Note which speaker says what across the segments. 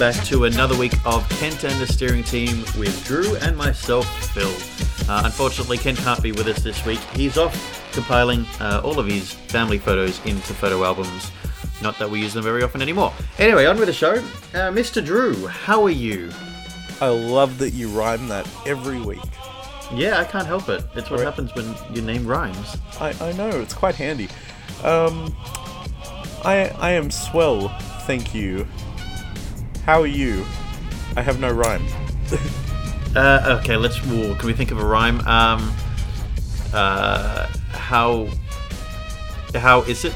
Speaker 1: Hello and welcome back to another week of Kent and the Steering Team with Drew and myself, Phil. Uh, unfortunately, Kent can't be with us this week. He's off compiling uh, all of his family photos into photo albums. Not that we use them very often anymore. Anyway, on with the show. Uh, Mr. Drew, how are you?
Speaker 2: I love that you rhyme that every week.
Speaker 1: Yeah, I can't help it. It's what
Speaker 2: Right.
Speaker 1: happens when your name rhymes.
Speaker 2: I, I know, it's quite handy. Um, I, I am swell, thank you. How are you? I have no rhyme.
Speaker 1: Uh, okay, let's. Ooh, can we think of a rhyme? Um, uh, how? How is it?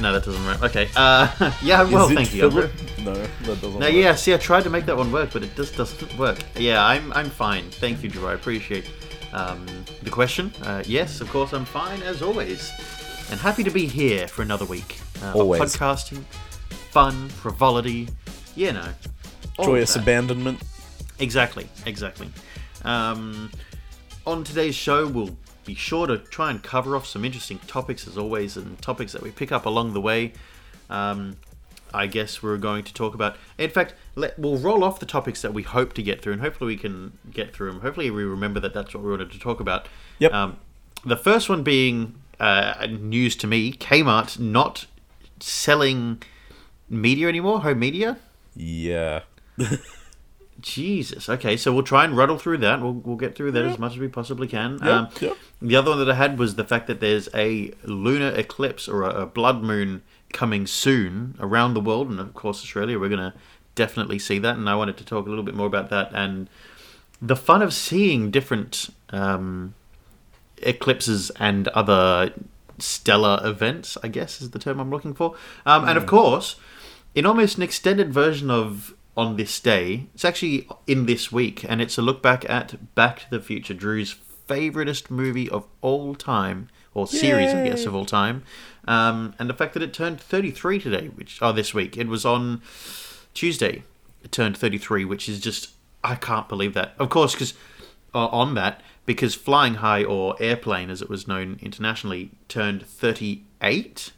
Speaker 1: No, that doesn't rhyme. Okay. Uh, yeah. Well, thank you.
Speaker 2: Philip? No, that doesn't
Speaker 1: No,
Speaker 2: work.
Speaker 1: yeah, see, I tried to make that one work, but it just doesn't work. Yeah, I'm, I'm fine. Thank you, Drew. I appreciate um, the question. Uh, yes, of course, I'm fine as always, and happy to be here for another week. Uh,
Speaker 2: Always.
Speaker 1: podcasting, fun, frivolity, you know,
Speaker 2: Joyous abandonment.
Speaker 1: Exactly, exactly. Um, on today's show, we'll be sure to try and cover off some interesting topics as always, and topics that we pick up along the way. Um, I guess we're going to talk about. In fact, let, we'll roll off the topics that we hope to get through, and hopefully we can get through them. Hopefully we remember that that's what we wanted to talk about.
Speaker 2: Yep.
Speaker 1: Um, the first one being uh, news to me: Kmart not selling media anymore, home media.
Speaker 2: Yeah.
Speaker 1: Jesus. Okay, so we'll try and rattle through that. We'll, we'll get through that as much as we possibly can.
Speaker 2: Yep,
Speaker 1: um,
Speaker 2: yep.
Speaker 1: The other one that I had was the fact that there's a lunar eclipse or a, a blood moon coming soon around the world, and of course Australia. We're going to definitely see that, and I wanted to talk a little bit more about that and the fun of seeing different um, eclipses and other stellar events. I guess is the term I'm looking for. Um, And of course, in almost an extended version of on this day, it's actually in this week, and it's a look back at Back to the Future, Drew's favoritist movie of all time, or series, I guess, of all time. Um, and the fact that it turned 33 today, which oh this week, it was on Tuesday. It turned 33, which is just I can't believe that. Of course, because uh, on that, because Flying High or Airplane, as it was known internationally, turned 38.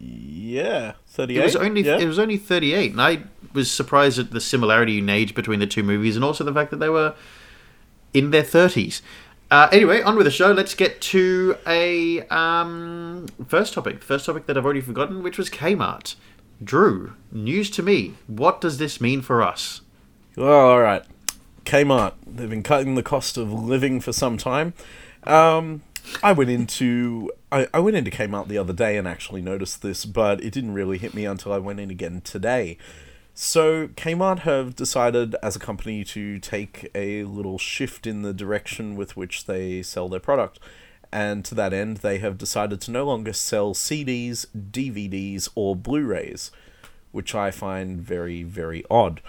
Speaker 2: Yeah. 38.
Speaker 1: It was only
Speaker 2: yeah.
Speaker 1: it was only 38, and I was surprised at the similarity in age between the two movies, and also the fact that they were in their 30s. Uh, anyway, on with the show. Let's get to a um, first topic. First topic that I've already forgotten, which was Kmart. Drew, news to me. What does this mean for us?
Speaker 2: Well, all right. Kmart. They've been cutting the cost of living for some time. Um, I went into I, I went into Kmart the other day and actually noticed this, but it didn't really hit me until I went in again today. So Kmart have decided as a company to take a little shift in the direction with which they sell their product. And to that end, they have decided to no longer sell CDs, DVDs, or Blu-rays, which I find very, very odd.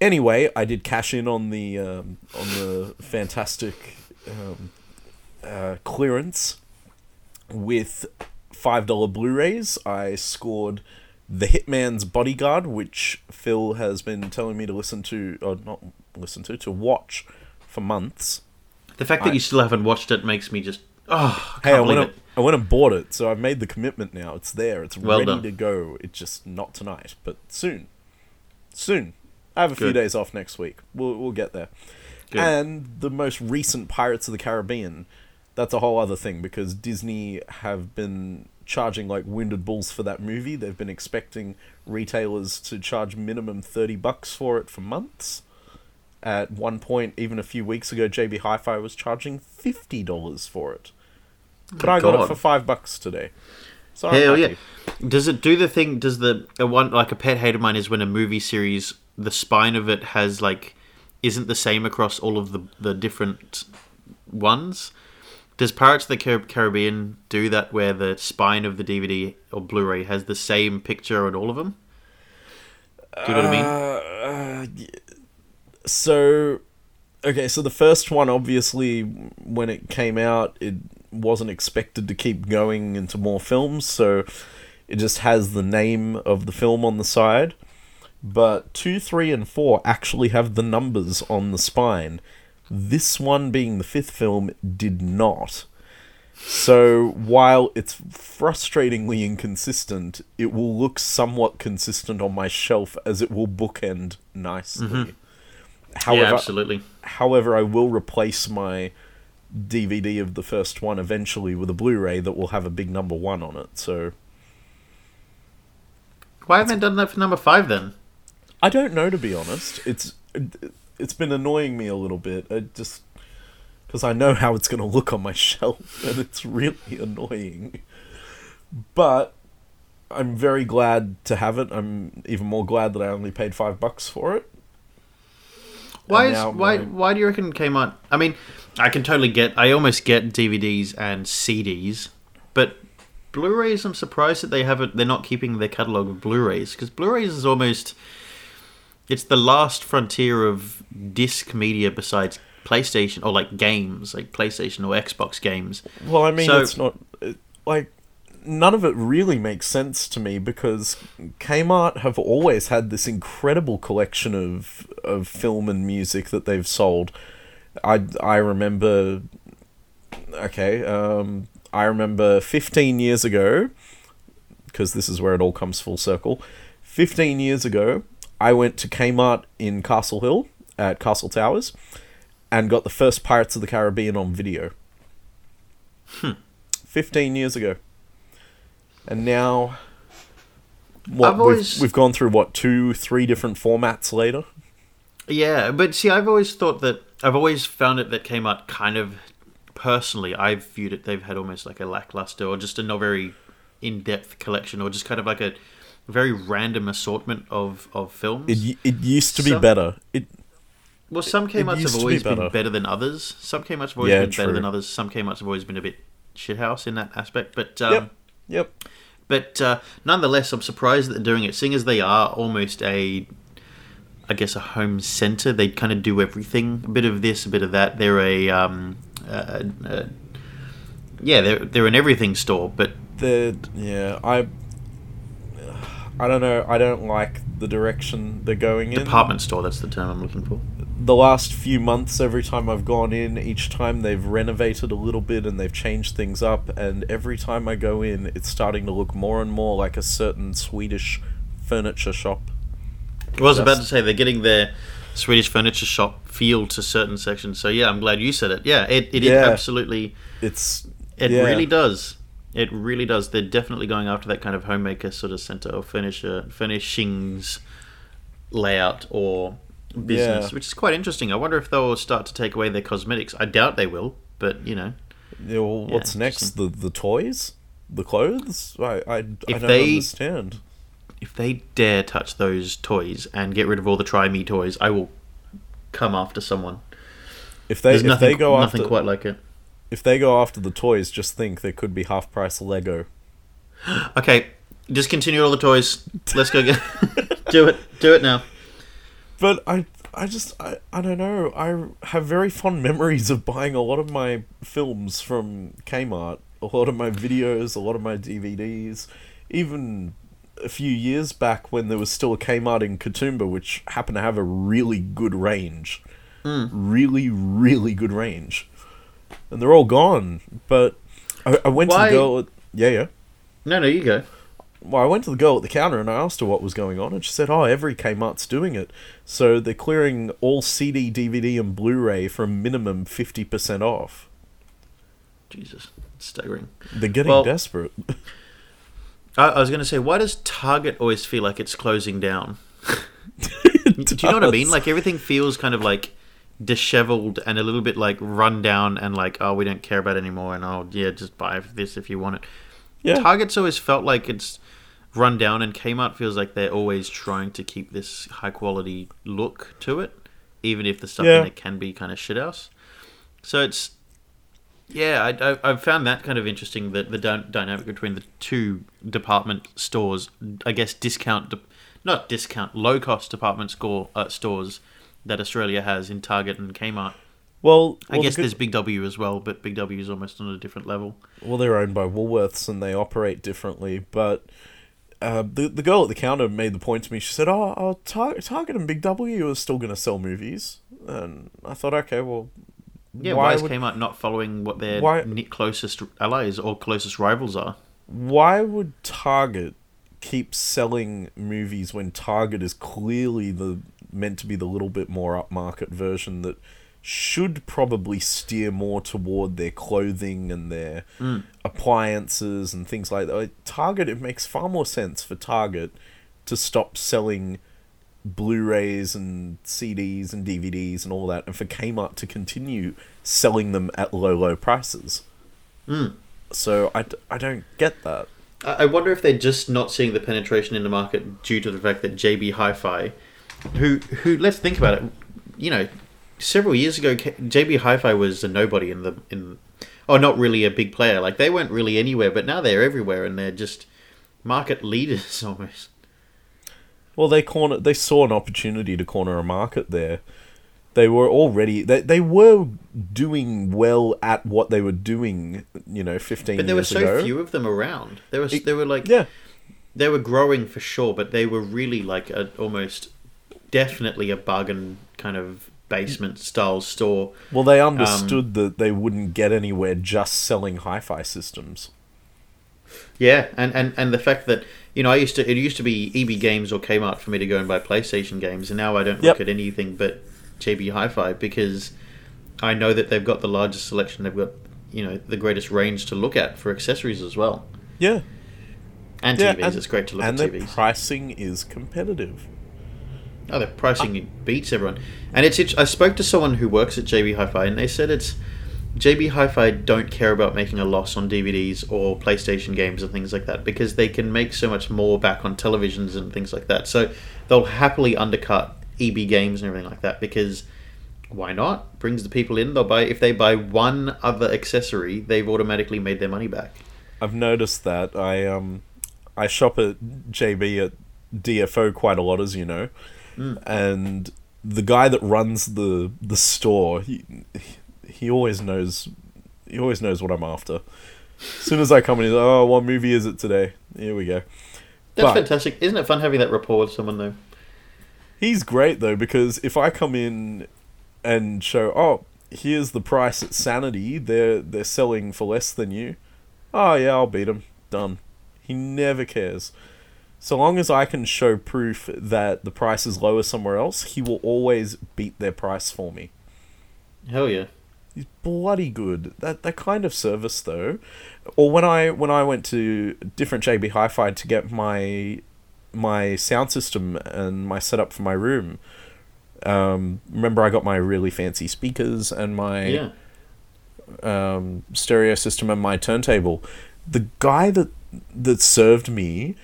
Speaker 2: Anyway, I did cash in on the um, on the fantastic um, uh, clearance with five dollar Blu-rays. I scored the Hitman's Bodyguard, which Phil has been telling me to listen to, or not listen to, to watch for months.
Speaker 1: The fact that
Speaker 2: I-
Speaker 1: you still haven't watched it makes me just oh, I
Speaker 2: Hey, I went, and. I went and bought it, so I've made the commitment now. It's there. It's
Speaker 1: Well
Speaker 2: ready
Speaker 1: done.
Speaker 2: to go. It's just not tonight, but soon. Soon. I have a few days off next week. We'll, we'll get there.
Speaker 1: Good.
Speaker 2: And the most recent Pirates of the Caribbean, that's a whole other thing because Disney have been charging like winded bulls for that movie. They've been expecting retailers to charge minimum 30 bucks for it for months. At one point, even a few weeks ago, JB Hi Fi was charging $50 for it. But I got
Speaker 1: God.
Speaker 2: it for 5 bucks today. So I'm
Speaker 1: Hell yeah! Does it do the thing? Does the a one like a pet hate of mine is when a movie series the spine of it has like isn't the same across all of the the different ones? Does Pirates of the Caribbean do that where the spine of the DVD or Blu-ray has the same picture on all of them? Do you know what I mean?
Speaker 2: Uh, so, okay, so the first one, obviously, when it came out, it wasn't expected to keep going into more films, so it just has the name of the film on the side. But 2, 3, and 4 actually have the numbers on the spine. This one, being the fifth film, did not. So while it's frustratingly inconsistent, it will look somewhat consistent on my shelf as it will bookend nicely. Mm-hmm. However,
Speaker 1: yeah, absolutely.
Speaker 2: however, I will replace my DVD of the first one eventually with a Blu-ray that will have a big number one on it. So
Speaker 1: Why haven't they done that for number five then?
Speaker 2: I don't know to be honest. It's uh, it's been annoying me a little bit. I just because I know how it's going to look on my shelf, and it's really annoying. But I'm very glad to have it. I'm even more glad that I only paid five bucks for it.
Speaker 1: Why is why
Speaker 2: my-
Speaker 1: why do you reckon Kmart? I mean, I can totally get. I almost get DVDs and CDs, but Blu-rays. I'm surprised that they haven't. They're not keeping their catalog of Blu-rays because Blu-rays is almost. It's the last frontier of disc media besides PlayStation or like games, like PlayStation or Xbox games.
Speaker 2: Well, I mean,
Speaker 1: So-
Speaker 2: it's not like none of it really makes sense to me because Kmart have always had this incredible collection of of film and music that they've sold. I I remember. Okay, um, I remember 15 years ago, because this is where it all comes full circle. 15 years ago, I went to Kmart in Castle Hill at Castle Towers and got the first Pirates of the Caribbean on video. Hmm. 15 years ago. And now what
Speaker 1: always-
Speaker 2: we've, we've gone through what two, three different formats later.
Speaker 1: Yeah, but see, I've always thought that I've always found it that Kmart kind of personally, I've viewed it. They've had almost like a lackluster or just a not very in-depth collection, or just kind of like a very random assortment of of films.
Speaker 2: It it used to be
Speaker 1: Some-
Speaker 2: better. It
Speaker 1: well, some Kmart's have
Speaker 2: to be
Speaker 1: always been
Speaker 2: better.
Speaker 1: better than others. Some Kmart's have always
Speaker 2: Yeah,
Speaker 1: been better than others. Some Kmart's have always been a bit shithouse in that aspect. But um,
Speaker 2: yep. Yep.
Speaker 1: But uh, nonetheless, I'm surprised that they're doing it, seeing as they are almost a, I guess, a home center. They kind of do everything, a bit of this, a bit of that. They're a, um, uh, uh, yeah, they're they're an everything store. But
Speaker 2: The yeah, I I don't know. I don't like the direction they're going in.
Speaker 1: department store, that's the term I'm looking for.
Speaker 2: the last few months, every time I've gone in, each time they've renovated a little bit and they've changed things up, and every time I go in, it's starting to look more and more like a certain Swedish furniture shop.
Speaker 1: I was about to say they're getting their Swedish furniture shop feel to certain sections. So yeah, I'm glad you said it. Yeah, it it
Speaker 2: Yeah.
Speaker 1: absolutely.
Speaker 2: It's
Speaker 1: It
Speaker 2: yeah.
Speaker 1: really does. It really does. They're definitely going after that kind of homemaker sort of center or furniture furnishings layout or business,
Speaker 2: Yeah.
Speaker 1: which is quite interesting. I wonder if they'll start to take away their cosmetics. I doubt they will, but you know,
Speaker 2: Yeah, well,
Speaker 1: Yeah,
Speaker 2: what's next? The the toys, the clothes. I I, I don't
Speaker 1: they-
Speaker 2: understand.
Speaker 1: if they dare touch those toys and get rid of all the try me toys, I will come after someone.
Speaker 2: If they
Speaker 1: There's
Speaker 2: if
Speaker 1: nothing,
Speaker 2: they go
Speaker 1: nothing
Speaker 2: after
Speaker 1: quite like it.
Speaker 2: If they go after the toys, just think there could be half price Lego.
Speaker 1: Okay, discontinue all the toys. Let's go get do it. Do it now.
Speaker 2: But I I just I, I don't know. I have very fond memories of buying a lot of my films from Kmart, a lot of my videos, a lot of my DVDs, even a few years back when there was still a Kmart in Katoomba, which happened to have a really good range, hmm. really really good range, and they're all gone. But I, I went to the girl. At, yeah, yeah.
Speaker 1: No, no, you go.
Speaker 2: Well, I went to the girl at the counter and I asked her what was going on, and she said, "Oh, every Kmart's doing it. So they're clearing all CD, DVD, and Blu-ray for a minimum fifty percent off.
Speaker 1: Jesus, it's staggering.
Speaker 2: They're getting
Speaker 1: Well-
Speaker 2: desperate.
Speaker 1: I, I was going to say, why does Target always feel like it's closing down? Do you know what I mean? Like everything feels kind of like disheveled and a little bit like run down and like, oh, we don't care about it anymore, and oh, yeah, just buy this if you want it.
Speaker 2: yeah,
Speaker 1: Target's always felt like it's run down, and Kmart feels like they're always trying to keep this high quality look to it, even if the stuff
Speaker 2: Yeah.
Speaker 1: in it can be kind of shithouse. So it's yeah, I, I, I've found that kind of interesting that the dy- dynamic between the two department stores, I guess discount, de- not discount, low cost department score uh, stores that Australia has in Target and Kmart.
Speaker 2: well,
Speaker 1: I
Speaker 2: well,
Speaker 1: guess
Speaker 2: the
Speaker 1: there's Big W as well, but Big W is almost on a different level.
Speaker 2: well, they're owned by Woolworths and they operate differently. But uh, the the girl at the counter made the point to me. She said, "Oh, oh Tar- Target and Big W are still going to sell movies," and I thought, okay, well,
Speaker 1: Yeah, why, is
Speaker 2: would,
Speaker 1: Kmart not following what their
Speaker 2: Why-
Speaker 1: closest allies or closest rivals are?
Speaker 2: why would Target keep selling movies when Target is clearly the meant to be the little bit more upmarket version that should probably steer more toward their clothing and their mm. appliances and things like that. Target, it makes far more sense for Target to stop selling Blu-rays and CDs and DVDs and all that, and for Kmart to continue selling them at low, low prices. Mm. So I, d- I don't get that.
Speaker 1: I I wonder if they're just not seeing the penetration in the market due to the fact that JB Hi-Fi, who who let's think about it, you know, several years ago JB Hi-Fi was a nobody in the in, oh not really a big player like they weren't really anywhere, but now they're everywhere and they're just market leaders almost.
Speaker 2: Well, they corner they saw an opportunity to corner a market there. They were already they, they were doing well at what they were doing, you know, fifteen
Speaker 1: But there were so
Speaker 2: ago.
Speaker 1: few of them around. There was
Speaker 2: It-
Speaker 1: they were like
Speaker 2: Yeah,
Speaker 1: they were growing for sure, but they were really like a almost definitely a bargain kind of basement style store.
Speaker 2: well, they understood um, that they wouldn't get anywhere just selling hi-fi systems.
Speaker 1: Yeah, and, and, and the fact that you know I used to it used to be EB Games or Kmart for me to go and buy PlayStation games, and now I don't
Speaker 2: Yep.
Speaker 1: look at anything but JB Hi-Fi because I know that they've got the largest selection. They've got you know the greatest range to look at for accessories as well,
Speaker 2: Yeah,
Speaker 1: and
Speaker 2: yeah,
Speaker 1: TVs. it's great to look
Speaker 2: and
Speaker 1: at TVs.
Speaker 2: pricing is competitive.
Speaker 1: Oh, the pricing beats everyone. And it's, it's I spoke to someone who works at JB Hi-Fi, and they said it's JB Hi-Fi don't care about making a loss on DVDs or PlayStation games and things like that because they can make so much more back on televisions and things like that. So they'll happily undercut EB games and everything like that because why not? Brings the people in. They'll buy if they buy one other accessory, they've automatically made their money back.
Speaker 2: I've noticed that I um I shop at JB at DFO quite a lot, as you know, and the guy that runs the the store, he he always knows he always knows what I'm after. As soon as I come in, he's like, "Oh, what movie is it today?" Here we go.
Speaker 1: That's
Speaker 2: But-
Speaker 1: fantastic. Isn't it fun having that rapport with someone though?
Speaker 2: He's great though because if I come in and show, oh, here's the price at Sanity, they're they're selling for less than you. Oh yeah, I'll beat him. Done. He never cares. So long as I can show proof that the price is lower somewhere else, he will always beat their price for me.
Speaker 1: Hell yeah.
Speaker 2: He's bloody good. That that kind of service though. Or when I when I went to different JB Hi-Fi to get my my sound system and my setup for my room. Um, remember I got my really fancy speakers and my
Speaker 1: Yeah.
Speaker 2: um, stereo system and my turntable. The guy that that served me,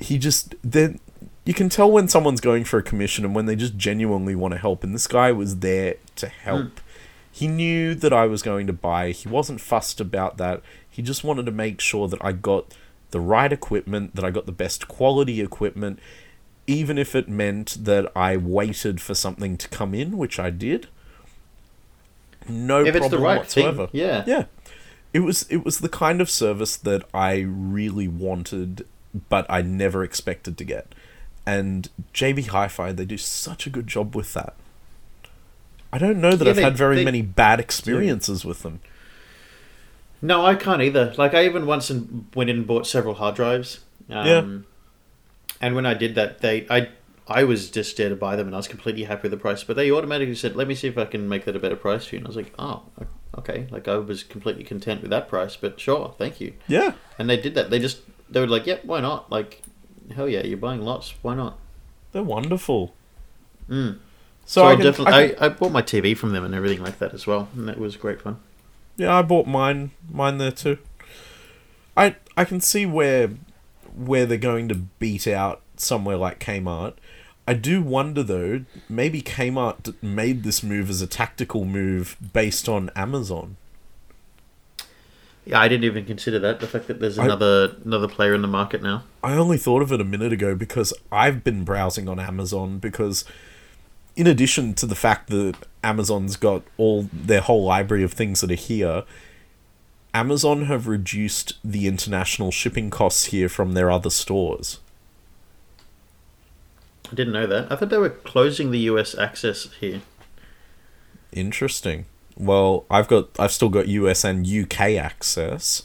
Speaker 2: he just then you can tell when someone's going for a commission and when they just genuinely want to help. And this guy was there to help. Hmm. He knew that I was going to buy. He wasn't fussed about that. He just wanted to make sure that I got the right equipment, that I got the best quality equipment, even if it meant that I waited for something to come in, which I did. No
Speaker 1: If it's
Speaker 2: problem
Speaker 1: the right
Speaker 2: whatsoever.
Speaker 1: thing, yeah.
Speaker 2: Yeah. It was it was the kind of service that I really wanted but I never expected to get. And JB Hi-Fi they do such a good job with that. I don't know that
Speaker 1: Yeah,
Speaker 2: I've
Speaker 1: they-
Speaker 2: had very
Speaker 1: they-
Speaker 2: many bad experiences with them.
Speaker 1: No, I can't either. Like I even once in, went in and bought several hard drives. Um,
Speaker 2: Yeah.
Speaker 1: And when I did that, they I I was just there to buy them, and I was completely happy with the price. But they automatically said, "Let me see if I can make that a better price for you." And I was like, "Oh, okay." Like I was completely content with that price, but sure, thank you.
Speaker 2: Yeah.
Speaker 1: And they did that. They just they were like, "Yep, why not?" Like, hell yeah, you're buying lots. Why not?
Speaker 2: They're wonderful.
Speaker 1: Mm.
Speaker 2: So,
Speaker 1: So,
Speaker 2: I
Speaker 1: I
Speaker 2: can,
Speaker 1: definitely
Speaker 2: I can-
Speaker 1: I, I bought my TV from them and everything like that as well, and that was great fun.
Speaker 2: Yeah, I bought mine mine there too. I I can see where where they're going to beat out somewhere like Kmart. I do wonder though, maybe Kmart made this move as a tactical move based on Amazon.
Speaker 1: Yeah, I didn't even consider that. The fact that there's
Speaker 2: I-
Speaker 1: another another player in the market now.
Speaker 2: I only thought of it a minute ago because I've been browsing on Amazon because in addition to the fact that Amazon's got all their whole library of things that are here, Amazon have reduced the international shipping costs here from their other stores.
Speaker 1: I didn't know that. I thought they were closing the US access here.
Speaker 2: Interesting. Well, I've got I've still got US and UK access,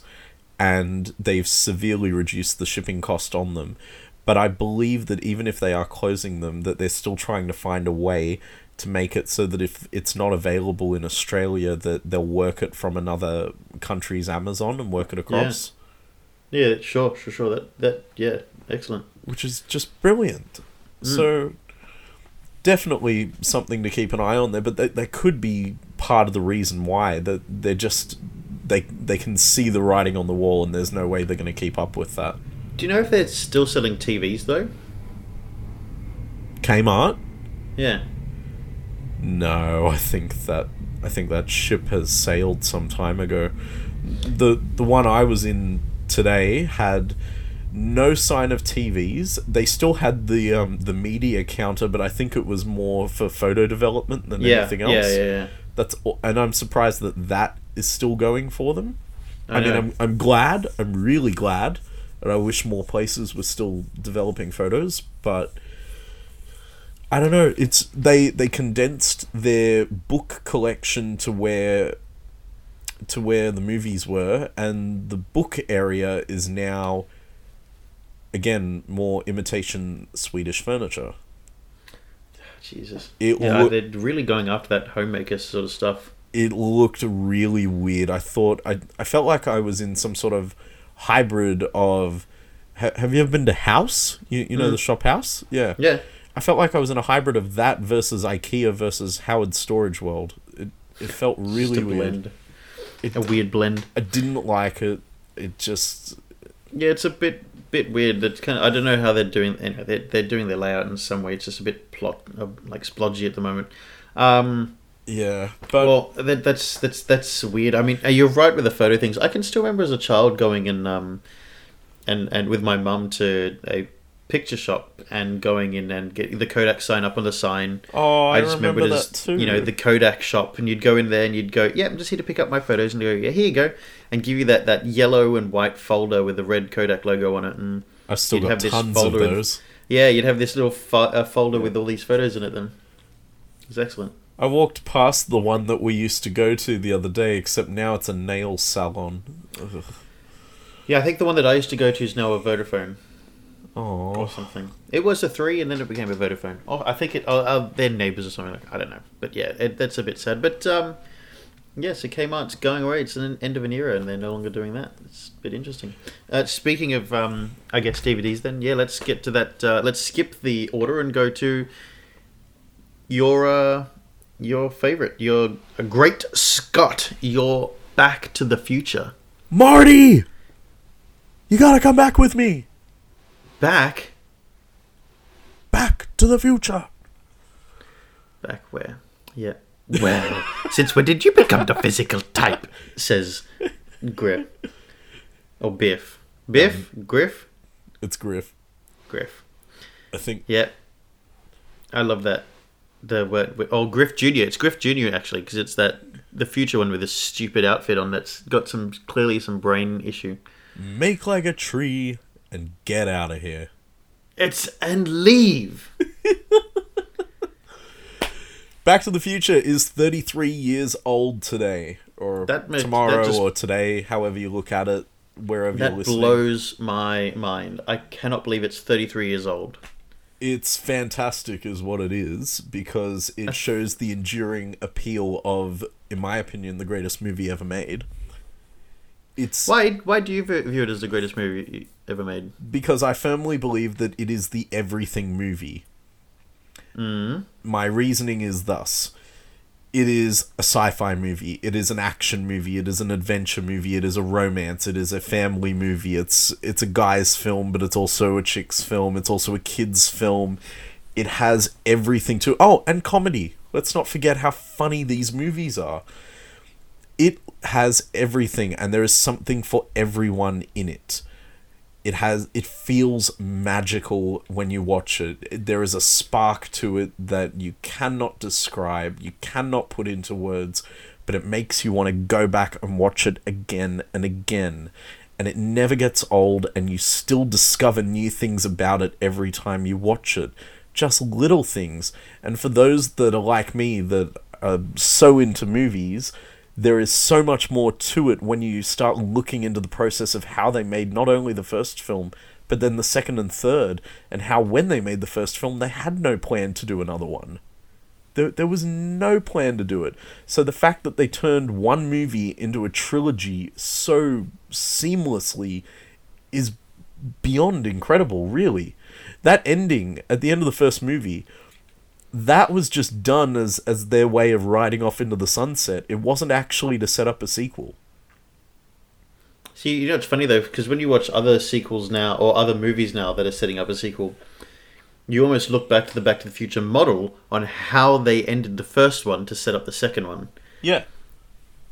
Speaker 2: and they've severely reduced the shipping cost on them. But I believe that even if they are closing them, that they're still trying to find a way to make it so that if it's not available in Australia, that they'll work it from another country's Amazon and work it across.
Speaker 1: Yeah, sure, sure, sure. That that yeah, excellent.
Speaker 2: which is just brilliant. Mm. So definitely something to keep an eye on there, but they, that could be part of the reason why that they're just they they can see the writing on the wall and there's no way they're going to keep up with that.
Speaker 1: Do you know if they're still selling TVs though?
Speaker 2: Kmart?
Speaker 1: Yeah.
Speaker 2: No, I think that I think that ship has sailed some time ago. The the one I was in today had no sign of TVs. They still had the um, the media counter, but I think it was more for photo development than
Speaker 1: Yeah.
Speaker 2: anything else.
Speaker 1: Yeah, yeah, yeah.
Speaker 2: That's and I'm surprised that that is still going for them.
Speaker 1: I,
Speaker 2: I mean, I'm I'm glad. I'm really glad, and I wish more places were still developing photos. But I don't know. It's they they condensed their book collection to where to where the movies were, and the book area is now again more imitation Swedish furniture.
Speaker 1: Jesus.
Speaker 2: It
Speaker 1: yeah,
Speaker 2: loo-
Speaker 1: they're really going after that homemaker sort of stuff.
Speaker 2: it looked really weird. I thought I I felt like I was in some sort of hybrid of. Ha, have you ever been to House? You you know mm. the shop House? Yeah.
Speaker 1: Yeah.
Speaker 2: I felt like I was in a hybrid of that versus IKEA versus Howard Storage World. It it felt really weird. It,
Speaker 1: A weird blend.
Speaker 2: I didn't like it. It just
Speaker 1: Yeah, it's a bit bit weird. That's kind of I don't know how they're doing. Anyway, they're, they're doing their layout in some way. It's just a bit plot uh, like splodgy at the moment. Um,
Speaker 2: yeah. But
Speaker 1: well, that, that's that's that's weird. I mean, uh, you're right with the photo things. I can still remember as a child going and um, and and with my mum to a picture shop and going in and getting the Kodak sign up on the sign.
Speaker 2: oh, I,
Speaker 1: I just
Speaker 2: remember,
Speaker 1: remember, it
Speaker 2: that
Speaker 1: as
Speaker 2: too.
Speaker 1: you know the Kodak shop, and you'd go in there and you'd go, "Yeah, I'm just here to pick up my photos," and go, "Yeah, here you go," and give you that that yellow and white folder with the red Kodak logo on it, and
Speaker 2: I've still
Speaker 1: you'd
Speaker 2: got
Speaker 1: have this
Speaker 2: tons of
Speaker 1: folder with- yeah, you'd have this little fo- uh, folder with all these photos in it. Then it's excellent.
Speaker 2: I walked past the one that we used to go to the other day, except now it's a nail salon. Ugh.
Speaker 1: Yeah, I think the one that I used to go to is now a Vodafone or
Speaker 2: Oh,
Speaker 1: something. It was a three, and then it became a Vodafone. Oh, I think it. Oh, uh, they're neighbors or something like. I don't know, but yeah, it, that's a bit sad. But um, yes, it came out. It's going away. It's an end of an era, and they're no longer doing that. It's a bit interesting. Uh, speaking of, um, I guess DVDs. Then yeah, let's get to that. Uh, let's skip the order and go to your uh, your favorite. Your Great Scott. Your Back to the Future.
Speaker 2: Marty, you gotta come back with me.
Speaker 1: Back.
Speaker 2: Back to the future.
Speaker 1: Back where? Yeah. Well, since when did you become the physical type? Says Griff. Or Biff. Biff? Um, Griff?
Speaker 2: It's Griff.
Speaker 1: Griff.
Speaker 2: I think.
Speaker 1: Yeah. I love that. The word. Oh, Griff Jr. It's Griff Jr. actually, because it's that the future one with this stupid outfit on that's got some clearly some brain issue.
Speaker 2: Make like a tree and get out of here.
Speaker 1: It's and leave.
Speaker 2: Back to the Future is 33 years old today, or
Speaker 1: That makes-
Speaker 2: tomorrow,
Speaker 1: that just-
Speaker 2: or today, however you look at it, wherever you're
Speaker 1: That blows my mind. I cannot believe it's 33 years old.
Speaker 2: It's fantastic, is what it is, because it shows the enduring appeal of, in my opinion, the greatest movie ever made. It's
Speaker 1: Why? Why do you view it as the greatest movie ever made?
Speaker 2: because I firmly believe that it is the everything movie.
Speaker 1: Mm.
Speaker 2: My reasoning is thus. It is a sci-fi movie. It is an action movie. It is an adventure movie. It is a romance. It is a family movie. It's it's a guy's film, but it's also a chick's film. It's also a kid's film. It has everything to Oh, and comedy. Let's not forget how funny these movies are. It has everything and there is something for everyone in it it has it feels magical when you watch it. There is a spark to it that you cannot describe you cannot put into words but it makes you want to go back and watch it again and again. And it never gets old and you still discover new things about it every time you watch it. Just little things. And for those that are like me that are so into movies, there is so much more to it when you start looking into the process of how they made not only the first film, but then the second and third, and how when they made the first film, they had no plan to do another one. There, there was no plan to do it. So the fact that they turned one movie into a trilogy so seamlessly is beyond incredible, really. That ending at the end of the first movie, that was just done as as their way of riding off into the sunset. It wasn't actually to set up a sequel.
Speaker 1: See, you know, it's funny though, because when you watch other sequels now, or other movies now that are setting up a sequel, you almost look back to the Back to the Future model on how they ended the first one to set up the second one.
Speaker 2: Yeah.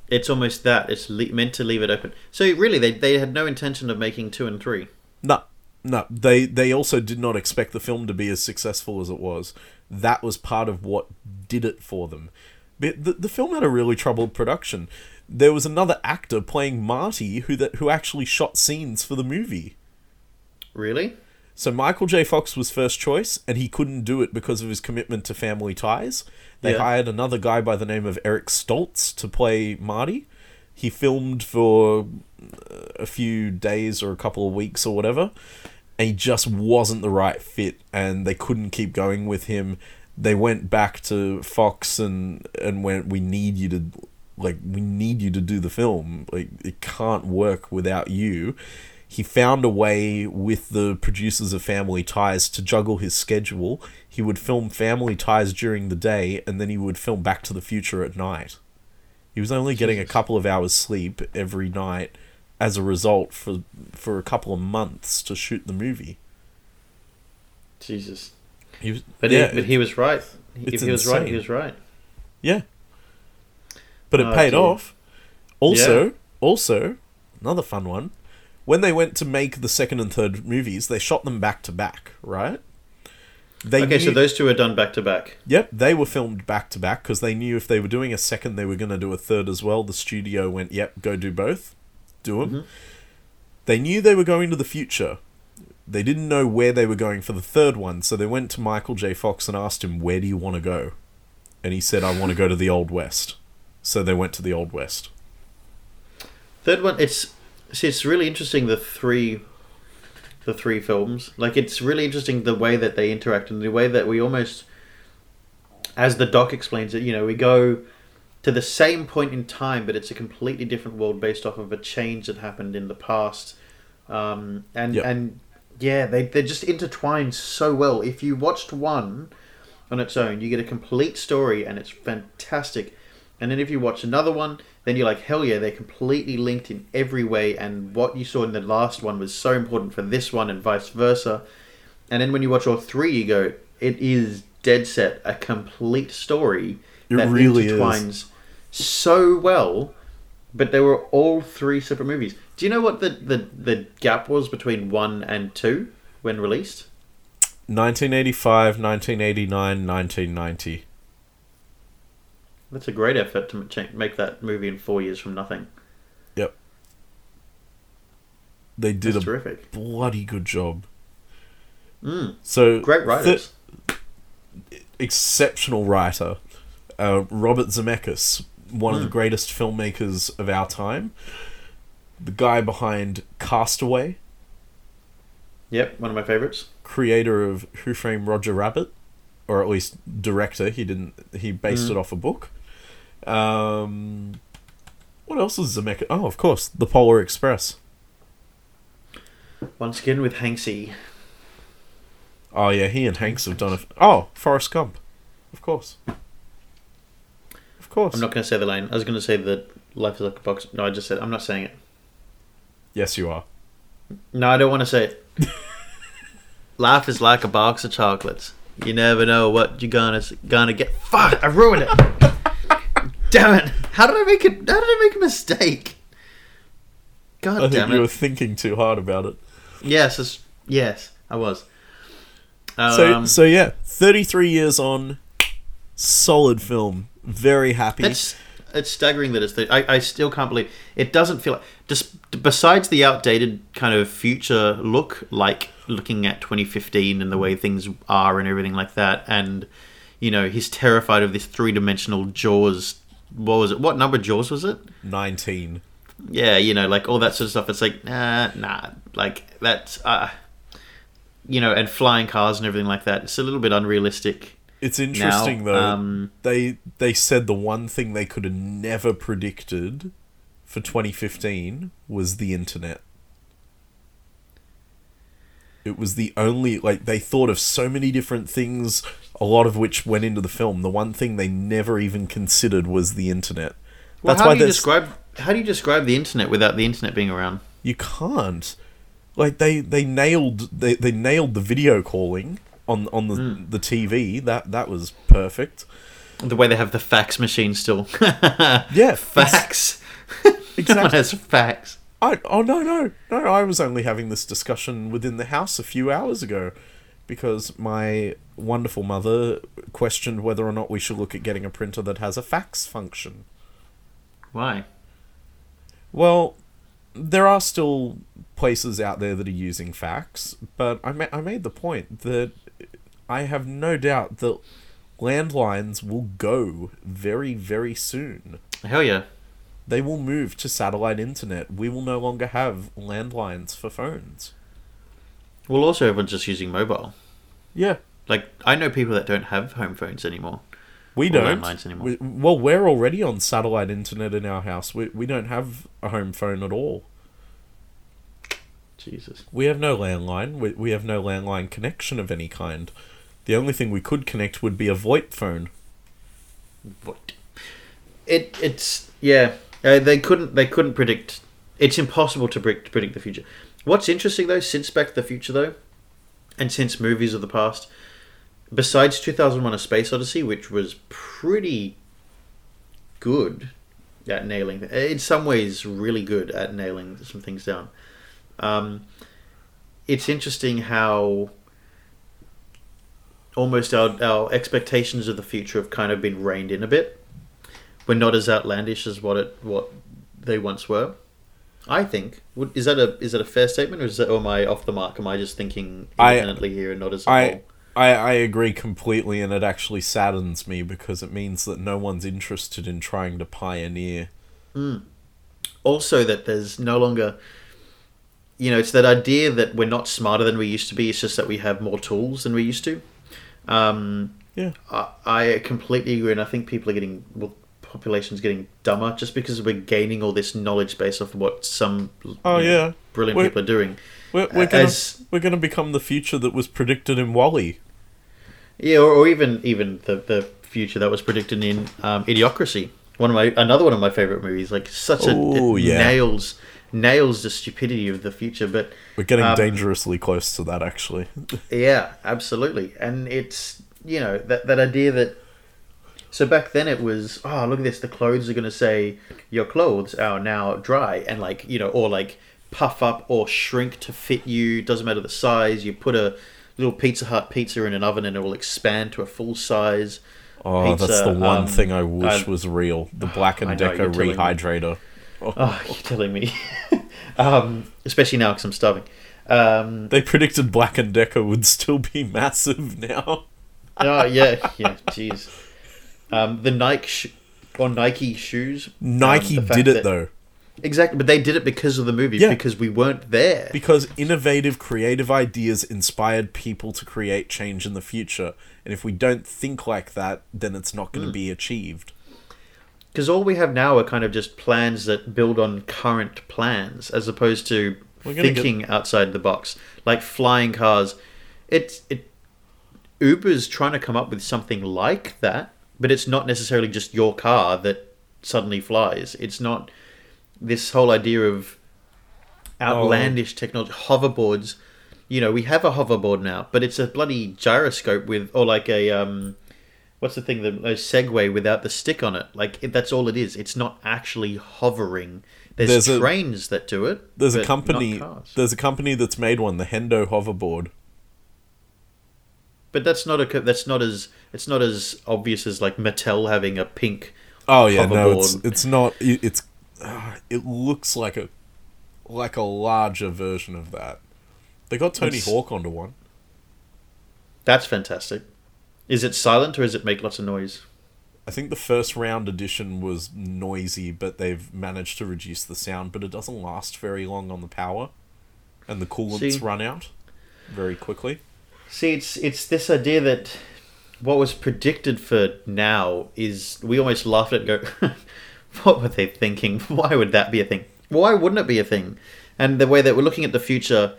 Speaker 1: It's almost that. It's le- meant to leave it open. So really, they, they had no intention of making two and three.
Speaker 2: No, no. They they also did not expect the film to be as successful as it was. That was part of what did it for them. But the, the film had a really troubled production. There was another actor playing Marty who that who actually shot scenes for the movie.
Speaker 1: Really?
Speaker 2: So Michael J. Fox was first choice, and he couldn't do it because of his commitment to family ties. They
Speaker 1: Yeah.
Speaker 2: hired another guy by the name of Eric Stoltz to play Marty. He filmed for uh, a few days or a couple of weeks or whatever, and he just wasn't the right fit, and they couldn't keep going with him. They went back to Fox and and went, "We need you to, like, we need you to do the film. Like, it can't work without you." he found a way with the producers of Family Ties to juggle his schedule. He would film Family Ties during the day, and then he would film Back to the Future at night. He was only getting a couple of hours sleep every night as a result for for a couple of months to shoot the movie.
Speaker 1: Jesus.
Speaker 2: He was,
Speaker 1: But,
Speaker 2: yeah,
Speaker 1: he, but he was right. If he was right, he was right.
Speaker 2: yeah. But it
Speaker 1: Oh,
Speaker 2: paid
Speaker 1: dear.
Speaker 2: off. Also,
Speaker 1: Yeah.
Speaker 2: also another fun one. When they went to make the second and third movies, they shot them back to back, right? They
Speaker 1: okay, so those two are done back to back.
Speaker 2: Yep, they were filmed back to back because they knew if they were doing a second, they were going to do a third as well. The studio went, "Yep, go do both, do them."
Speaker 1: Mhm.
Speaker 2: They knew they were going to the future. They didn't know where they were going for the third one, so they went to Michael J. Fox and asked him, "Where do you want to go?" And he said, "I want to go to the Old West." So they went to the Old West.
Speaker 1: Third one, it's see, it's really interesting. The three, the three films, like it's really interesting the way that they interact and the way that we almost, as the doc explains it, you know, we go to the same point in time, but it's a completely different world based off of a change that happened in the past, um, and
Speaker 2: Yep.
Speaker 1: and yeah, they they just intertwine so well. If you watched one on its own, you get a complete story, and it's fantastic. And then if you watch another one, then you're like, hell yeah, they're completely linked in every way. And what you saw in the last one was so important for this one, and vice versa. And then when you watch all three, you go, it is dead set a complete story
Speaker 2: It
Speaker 1: that
Speaker 2: really is.
Speaker 1: So well. But they were all three separate movies. Do you know what the, the, the gap was between one and two when released?
Speaker 2: 1985, 1989, 1990.
Speaker 1: That's a great effort to make that movie in four years from nothing.
Speaker 2: Yep. They did
Speaker 1: That's
Speaker 2: a
Speaker 1: terrific.
Speaker 2: bloody good job.
Speaker 1: Mm,
Speaker 2: So
Speaker 1: great writers.
Speaker 2: exceptional writer, uh, Robert Zemeckis, one of the
Speaker 1: Mm.
Speaker 2: greatest filmmakers of our time. The guy behind Castaway,
Speaker 1: Yep, one of my favorites.
Speaker 2: creator of Who Framed Roger Rabbit, or at least director. He didn't. He based
Speaker 1: Mm.
Speaker 2: it off a book. Um, what else is Zemeckis? Oh, of course, The Polar Express.
Speaker 1: Once again with Hanksy.
Speaker 2: Oh yeah, he and Hanks have done it. Oh, Forrest Gump, of course. Course.
Speaker 1: I'm not going to say the line. I was going to say that life is like a box. No, I just said I'm not saying it.
Speaker 2: Yes, you are.
Speaker 1: No, I don't want to say it. life is like a box of chocolates. You never know what you're gonna gonna get. Fuck! I ruined it. damn it! How did I make it? How did I make a mistake? God
Speaker 2: I think
Speaker 1: damn
Speaker 2: you
Speaker 1: it!
Speaker 2: were thinking too hard about it.
Speaker 1: Yes, yes, I was.
Speaker 2: So,
Speaker 1: Um,
Speaker 2: so yeah, 33 years on, solid film. Very happy.
Speaker 1: It's it's staggering that it's. The, I I still can't believe it doesn't feel like just besides the outdated kind of future look, like looking at 2015 and the way things are and everything like that, and you know, he's terrified of this three dimensional Jaws. What was it? What number Jaws was it?
Speaker 2: Nineteen.
Speaker 1: Yeah, you know, like all that sort of stuff. It's like, nah, nah, like that's, uh, you know, and flying cars and everything like that. It's a little bit unrealistic.
Speaker 2: It's interesting
Speaker 1: Now,
Speaker 2: though.
Speaker 1: um,
Speaker 2: they they said the one thing they could have never predicted for 2015 was the internet. It was the only like they thought of so many different things, a lot of which went into the film. The one thing they never even considered was the internet.
Speaker 1: Well,
Speaker 2: That's
Speaker 1: how
Speaker 2: why
Speaker 1: do you describe how do you describe the internet without the internet being around?
Speaker 2: you can't. Like they they nailed they, they nailed the video calling on on the
Speaker 1: Hmm.
Speaker 2: the TV. That that was perfect.
Speaker 1: The way they have the fax machine still.
Speaker 2: Yeah,
Speaker 1: fax. no one
Speaker 2: Exactly.
Speaker 1: has fax.
Speaker 2: I oh no no no! I was only having this discussion within the house a few hours ago, because my wonderful mother questioned whether or not we should look at getting a printer that has a fax function.
Speaker 1: Why?
Speaker 2: Well, there are still places out there that are using fax, but I ma- I made the point that I have no doubt that landlines will go very very soon.
Speaker 1: Hell yeah.
Speaker 2: They will move to satellite internet. We will no longer have landlines for phones.
Speaker 1: Well, also everyone's just using mobile.
Speaker 2: Yeah,
Speaker 1: Like I know people that don't have home phones anymore.
Speaker 2: we don't.
Speaker 1: anymore.
Speaker 2: We, well, we're already on satellite internet in our house. We we don't have a home phone at all.
Speaker 1: Jesus.
Speaker 2: We have no landline. We we have no landline connection of any kind. The only thing we could connect would be a VoIP phone.
Speaker 1: What? It it's yeah. Uh, they couldn't they couldn't predict. It's impossible to predict predict the future. What's interesting though, since Back to the Future though, and since movies of the past, besides two thousand one: A Space Odyssey, which was pretty good at nailing, in some ways, really good at nailing some things down. Um, it's interesting how almost our, our expectations of the future have kind of been reined in a bit. We're not as outlandish as what it what they once were. I think. Is that a is that a fair statement, or is that or am I off the mark? Am I just thinking
Speaker 2: I-
Speaker 1: here and not as
Speaker 2: I,
Speaker 1: whole?
Speaker 2: I I agree completely, and it actually saddens me because it means that no one's interested in trying to pioneer. Hmm.
Speaker 1: Also, that there's no longer. You know, it's that idea that we're not smarter than we used to be. It's just that we have more tools than we used to. Um,
Speaker 2: Yeah.
Speaker 1: I, I completely agree, and I think people are getting well, population's getting dumber just because we're gaining all this knowledge based off of what some
Speaker 2: Oh
Speaker 1: you know,
Speaker 2: yeah,
Speaker 1: brilliant
Speaker 2: We're-
Speaker 1: people are doing.
Speaker 2: we're, we're gonna
Speaker 1: As-
Speaker 2: we're gonna become the future that was predicted in WALL-E.
Speaker 1: Yeah, or, or even even the the future that was predicted in um, Idiocracy. One of my another one of my favorite movies. Like such a
Speaker 2: Ooh, yeah.
Speaker 1: nails nails the stupidity of the future. But
Speaker 2: We're getting
Speaker 1: Um,
Speaker 2: dangerously close to that, actually.
Speaker 1: yeah, absolutely. And it's you know that that idea that. So back then it was oh look at this the clothes are gonna say your clothes are now dry and like you know or like puff up or shrink to fit you doesn't matter the size you put a little Pizza Hut pizza in an oven and it will expand to a full size
Speaker 2: Oh, that's the one
Speaker 1: um,
Speaker 2: thing I wish
Speaker 1: I-
Speaker 2: was real. The Black and Decker rehydrator.
Speaker 1: Oh, you're telling me. um, especially now because I'm starving. Um,
Speaker 2: They predicted Black and Decker would still be massive now.
Speaker 1: oh yeah, yeah. Jeez. Um, the Nike sh- or Nike shoes. um,
Speaker 2: Nike
Speaker 1: fact
Speaker 2: did it
Speaker 1: that-
Speaker 2: though.
Speaker 1: Exactly, but they did it because of the movie.
Speaker 2: Yeah.
Speaker 1: Because we weren't there.
Speaker 2: Because innovative, creative ideas inspired people to create change in the future. And if we don't think like that, then it's not going to be achieved.
Speaker 1: Because all we have now are kind of just plans that build on current plans, as opposed to thinking outside the box, like flying cars. It's it. Uber's trying to come up with something like that, but it's not necessarily just your car that suddenly flies. It's not this whole idea of outlandish technology, hoverboards. You know, we have a hoverboard now, but it's a bloody gyroscope with, or like a um, what's the thing the a Segway without the stick on it. Like it, that's all it is. It's not actually hovering. There's,
Speaker 2: There's a-
Speaker 1: trains that do it.
Speaker 2: There's a company. There's a company that's made one, the Hendo hoverboard.
Speaker 1: But that's not a that's not as it's not as obvious as like Mattel having a pink.
Speaker 2: Oh yeah, no, it's it's not. It, it's uh, it looks like a like a larger version of that. They got Tony
Speaker 1: It's-
Speaker 2: Hawk onto one.
Speaker 1: That's fantastic. Is it silent or does it make lots of noise?
Speaker 2: I think the first round edition was noisy, but they've managed to reduce the sound, but it doesn't last very long on the power, and the coolants
Speaker 1: See-
Speaker 2: run out very quickly.
Speaker 1: See, it's it's this idea that what was predicted for now is we almost laugh at it and go, what were they thinking? Why would that be a thing? Why wouldn't it be a thing? And the way that we're looking at the future,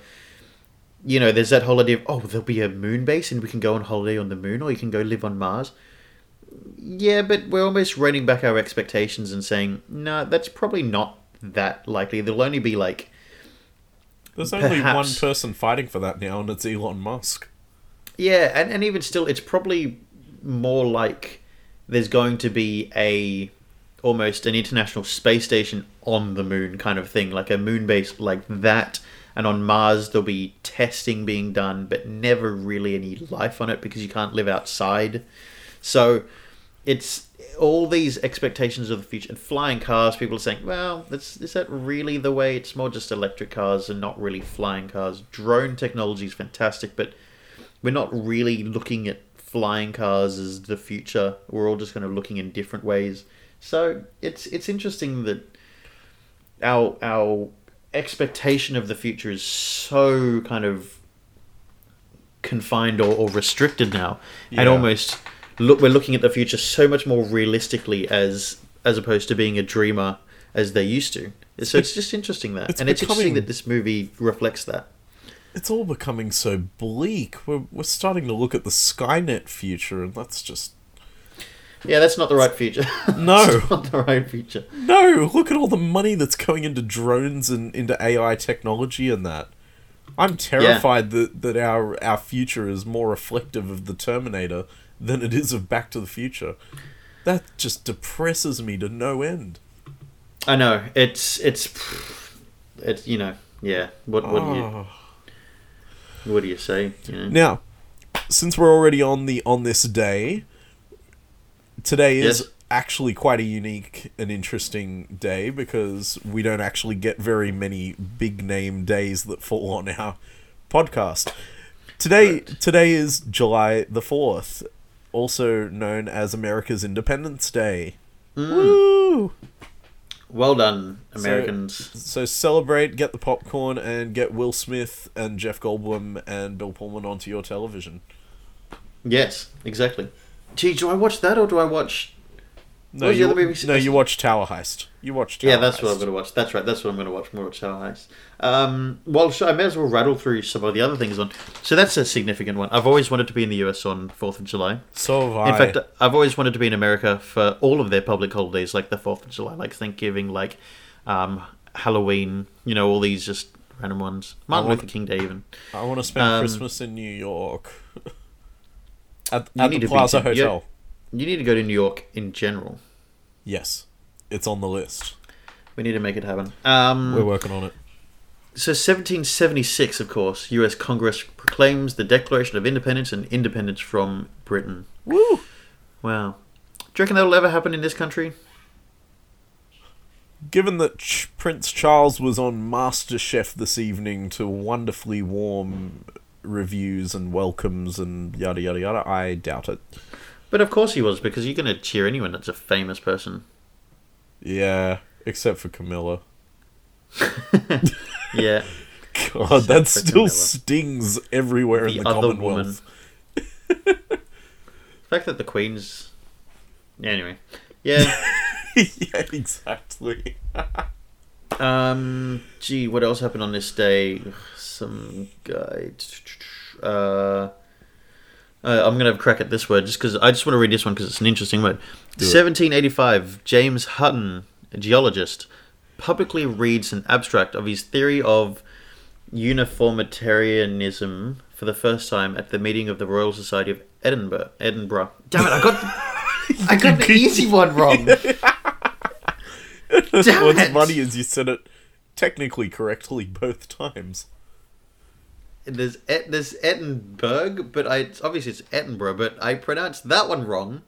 Speaker 1: you know, there's that whole idea of oh, there'll be a moon base and we can go on holiday on the moon or you can go live on Mars. Yeah, but we're almost reining back our expectations and saying, no, that's probably not that likely. There'll only be like
Speaker 2: There's only one person fighting for that now, and it's Elon Musk.
Speaker 1: Yeah, and, and even still, it's probably more like there's going to be a almost an international space station on the moon kind of thing, like a moon base like that. And on Mars, there'll be testing being done, but never really any life on it because you can't live outside. So it's all these expectations of the future. And flying cars, people are saying, well, that's, is that really the way? It's more just electric cars and not really flying cars. Drone technology is fantastic, but we're not really looking at flying cars as the future. We're all just kind of looking in different ways. So it's it's interesting that our our expectation of the future is so kind of confined or, or restricted now, and almost look we're looking at the future so much more realistically as as opposed to being a dreamer as they used to. So it's just interesting that,
Speaker 2: it's
Speaker 1: and it's interesting that this movie reflects that.
Speaker 2: It's all becoming so bleak. We're, we're starting to look at the Skynet future, and that's just.
Speaker 1: Yeah, that's not the right future.
Speaker 2: No.
Speaker 1: That's not the right future.
Speaker 2: No! Look at all the money that's going into drones and into AI technology and that. I'm terrified that, that our, our future is more reflective of the Terminator than it is of Back to the Future. That just depresses me to no end.
Speaker 1: I know it's it's it's you know yeah. What what do you
Speaker 2: Oh.
Speaker 1: what do you say? You know?
Speaker 2: Now, since we're already on the on this day, today is
Speaker 1: Yes.
Speaker 2: actually quite a unique and interesting day because we don't actually get very many big name days that fall on our podcast. Today
Speaker 1: Correct.
Speaker 2: today is July the 4th, also known as America's Independence Day.
Speaker 1: Mm.
Speaker 2: Woo!
Speaker 1: Well done,
Speaker 2: So-
Speaker 1: Americans.
Speaker 2: So celebrate, get the popcorn, and get Will Smith and Jeff Goldblum and Bill Pullman onto your television.
Speaker 1: yes, exactly. Gee, do I watch that or do I watch?
Speaker 2: No, you, no, you watch Tower Heist. You watch Tower
Speaker 1: yeah, that's what I'm going to watch. That's right. That's what I'm going to watch. More Tower Heist. Um, well, so I may as well rattle through some of the other things on. So that's a significant one. I've always wanted to be in the US on Fourth of July.
Speaker 2: So have I.
Speaker 1: In fact, I've always wanted to be in America for all of their public holidays, like the Fourth of July, like Thanksgiving, like um, Halloween. You know, all these just random ones. Martin
Speaker 2: want-
Speaker 1: Luther King Day, even.
Speaker 2: I want to spend
Speaker 1: um,
Speaker 2: Christmas in New York. At at the Plaza
Speaker 1: to-
Speaker 2: Hotel.
Speaker 1: You need to go to New York in general.
Speaker 2: Yes, it's on the list.
Speaker 1: We need to make it happen. Um,
Speaker 2: We're working on it.
Speaker 1: So 1776, of course, U.S. Congress proclaims the Declaration of Independence and independence from Britain.
Speaker 2: Woo!
Speaker 1: Wow. Do you reckon that'll ever happen in this country?
Speaker 2: Given that Ch- Prince Charles was on MasterChef this evening to wonderfully warm reviews and welcomes and yada yada yada, I doubt it.
Speaker 1: But of course he was, because you're going to cheer anyone that's a famous person.
Speaker 2: Yeah, except for Camilla.
Speaker 1: Yeah.
Speaker 2: God, that still
Speaker 1: Camilla.
Speaker 2: stings everywhere in
Speaker 1: The
Speaker 2: the
Speaker 1: other
Speaker 2: Commonwealth.
Speaker 1: the fact that the Queen's. Yeah, anyway. Yeah.
Speaker 2: yeah, exactly.
Speaker 1: Um, gee, what else happened on this day? Some guy. Uh, uh, I'm gonna have a crack at this word just because I just want to read this one because it's an interesting word.
Speaker 2: Do it.
Speaker 1: 1785, James Hutton, a geologist, publicly reads an abstract of his theory of uniformitarianism for the first time at the meeting of the Royal Society of Edinburgh. Edinburgh. Damn it! I got I got the easy one wrong. Damn
Speaker 2: What's
Speaker 1: it.
Speaker 2: funny is you said it technically correctly both times.
Speaker 1: There's Et- there's Edinburgh, but I it's, obviously it's Edinburgh, but I pronounced that one wrong,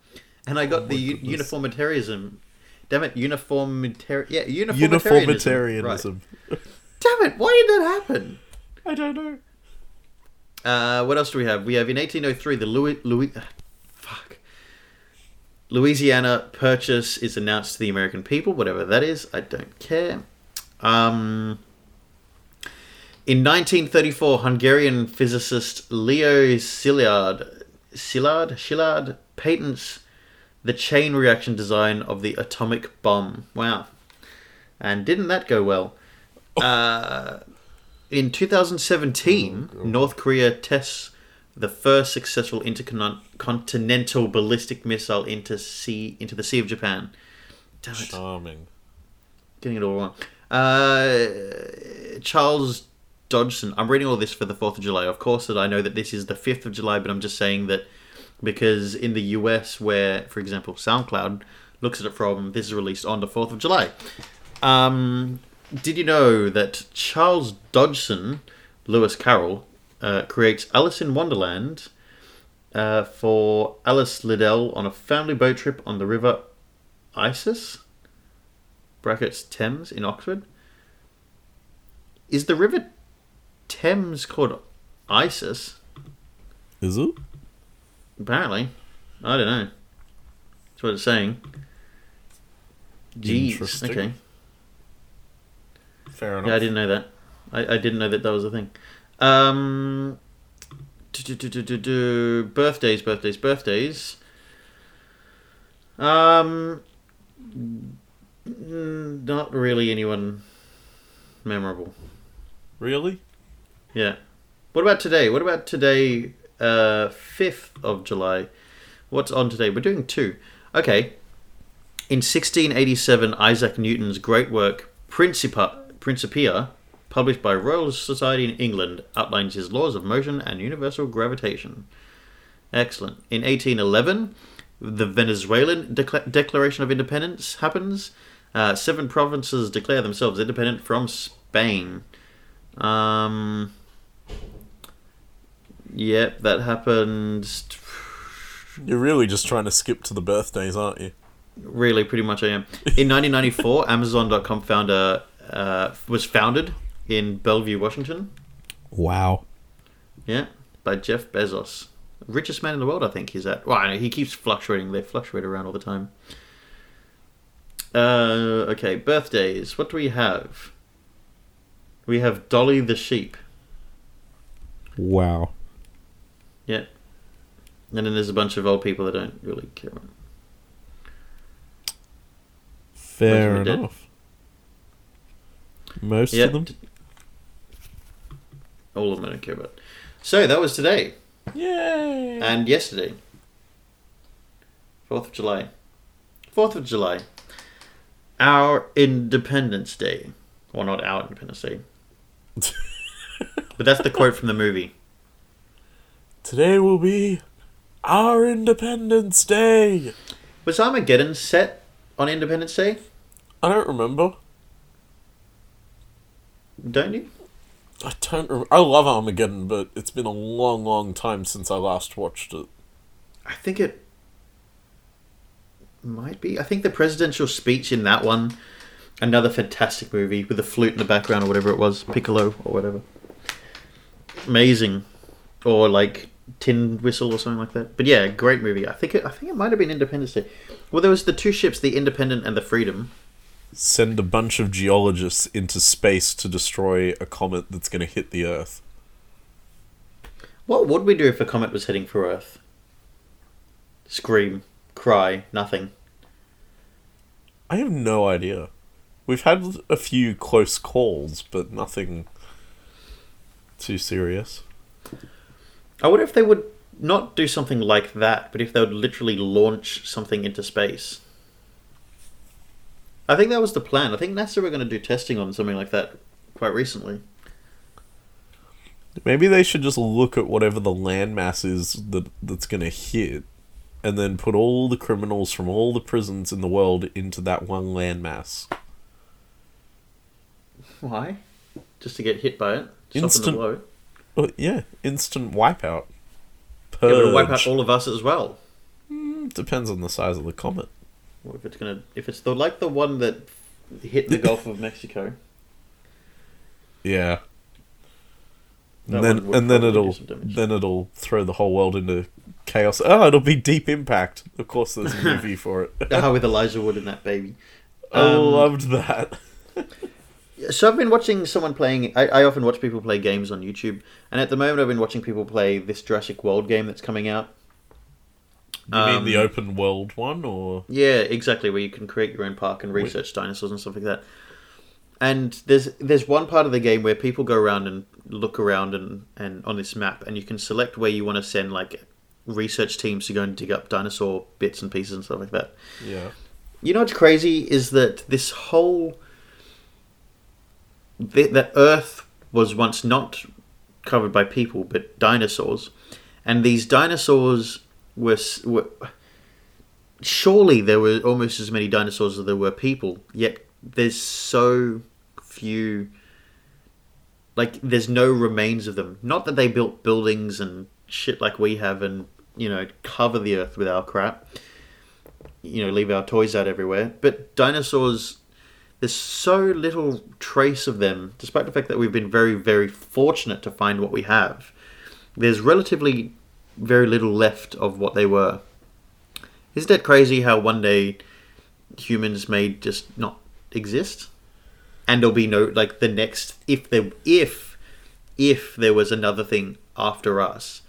Speaker 1: and I got the u-
Speaker 2: Oh goodness.
Speaker 1: uniformitarianism. Damn it, uniformitarian. Yeah, uniformitarianism. Right. Damn it, why did that happen?
Speaker 2: I don't know.
Speaker 1: Uh, what else do we have? We have in 1803 the Louis Louis fuck, Louisiana Purchase is announced to the American people, whatever that is. I don't care. Um, in 1934, Hungarian physicist Leo Szilard, Szilard, Szilard patents the chain reaction design of the atomic bomb. Wow. And didn't that go well? Uh, in 2017, North Korea tests the first successful intercontinental ballistic missile into sea into the Sea of Japan. Damn it,
Speaker 2: Charming.
Speaker 1: getting it all wrong. Uh, Charles Dodgson. I'm reading all this for the Fourth of July. Of course, that I know that this is the fifth of July, but I'm just saying that because in the US, where for example SoundCloud looks at it from, this is released on the Fourth of July. Um, did you know that Charles Dodgson, Lewis Carroll, uh, creates Alice in Wonderland uh, for Alice Liddell on a family boat trip on the River Isis? Brackets Thames in Oxford. Is the River Thames called Isis?
Speaker 2: Is it?
Speaker 1: Apparently. I don't know. That's what it's saying. Jeez. Okay.
Speaker 2: Fair enough.
Speaker 1: Yeah, I didn't know that. I, I didn't know that that was a thing. Um, do, do, do, do, do, do. birthdays, birthdays, birthdays. Um, not really anyone memorable.
Speaker 2: Really?
Speaker 1: Yeah. What about today? What about today, uh, 5th of July? What's on today? We're doing two. Okay. In 1687, Isaac Newton's great work, Principia, Principia, published by Royal Society in England, outlines his laws of motion and universal gravitation. Excellent. In 1811, the Venezuelan Decla- Declaration of Independence happens. Uh, seven provinces declare themselves independent from Spain. Um, yep, that happened.
Speaker 2: You're really just trying to skip to the birthdays, aren't you?
Speaker 1: Really, pretty much I am. In 1994, Amazon.com founder uh, was founded in Bellevue, Washington.
Speaker 2: Wow.
Speaker 1: Yeah, by Jeff Bezos, richest man in the world. I think he's at. Well, I know he keeps fluctuating. They fluctuate around all the time. Uh, okay, birthdays. What do we have? We have Dolly the sheep.
Speaker 2: Wow.
Speaker 1: Yeah. And then there's a bunch of old people that don't really care. about-
Speaker 2: Fair
Speaker 1: Most
Speaker 2: enough. Most
Speaker 1: Yeah.
Speaker 2: of them?
Speaker 1: All of them I don't care about. So that was today
Speaker 2: Yay!
Speaker 1: and yesterday. Fourth of July. Fourth of July. Our Independence Day. Well, not our Independence Day. But that's the quote from the movie.
Speaker 2: Today will be our Independence Day.
Speaker 1: Was Armageddon set on Independence Day?
Speaker 2: I don't remember.
Speaker 1: Don't you?
Speaker 2: I don't. Rem- I love Armageddon, but it's been a long, long time since I last watched it.
Speaker 1: I think it might be. I think the presidential speech in that one, another fantastic movie with a flute in the background or whatever it was, piccolo or whatever. Amazing, or like tin whistle or something like that. But yeah, great movie. I think it. I think it might have been Independence Day. Well, there was the two ships, the Independent and the Freedom.
Speaker 2: Send a bunch of geologists into space to destroy a comet that's going to hit the Earth.
Speaker 1: What would we do if a comet was heading for Earth? Scream, cry, nothing.
Speaker 2: I have no idea. We've had a few close calls, but nothing too serious.
Speaker 1: I wonder if they would not do something like that, but if they would literally launch something into space. I think that was the plan. I think NASA were going to do testing on something like that quite recently.
Speaker 2: Maybe they should just look at whatever the landmass is that that's going to hit, and then put all the criminals from all the prisons in the world into that one landmass.
Speaker 1: Why? Just to get hit by it?
Speaker 2: Instant-
Speaker 1: blow.
Speaker 2: Well, yeah, instant wipeout.
Speaker 1: Yeah, it'll wipe out all of us as well.
Speaker 2: Depends on the size of the comet.
Speaker 1: Or if it's gonna, if it's the like the one that hit the Gulf of Mexico,
Speaker 2: Yeah.
Speaker 1: That
Speaker 2: And then and then it'll then it'll throw the whole world into chaos. Oh, it'll be Deep Impact. Of course, there's a movie for it.
Speaker 1: Ah, with Elijah Wood and that baby.
Speaker 2: I
Speaker 1: Um,
Speaker 2: loved that.
Speaker 1: So I've been watching someone playing. I, I often watch people play games on YouTube, and at the moment I've been watching people play this Jurassic World game that's coming out.
Speaker 2: You mean the
Speaker 1: um,
Speaker 2: open world one, or
Speaker 1: Yeah, exactly. Where you can create your own park and research dinosaurs and stuff like that. And there's there's one part of the game where people go around and look around and, and on this map, and you can select where you want to send like research teams to go and dig up dinosaur bits and pieces and stuff like that.
Speaker 2: yeah?
Speaker 1: You know what's crazy is that this whole that that Earth was once not covered by people but dinosaurs, and these dinosaurs were, were surely there were almost as many dinosaurs as there were people. Yet there's so few. Like there's no remains of them. Not that they built buildings and shit like we have, and you know cover the Earth with our crap you know leave our toys out everywhere but dinosaurs there's so little trace of them despite the fact that we've been very very fortunate to find what we have there's relatively very little left of what they were. Isn't it crazy how one day humans may just not exist? And there'll be no like the next if there if if there was another thing after us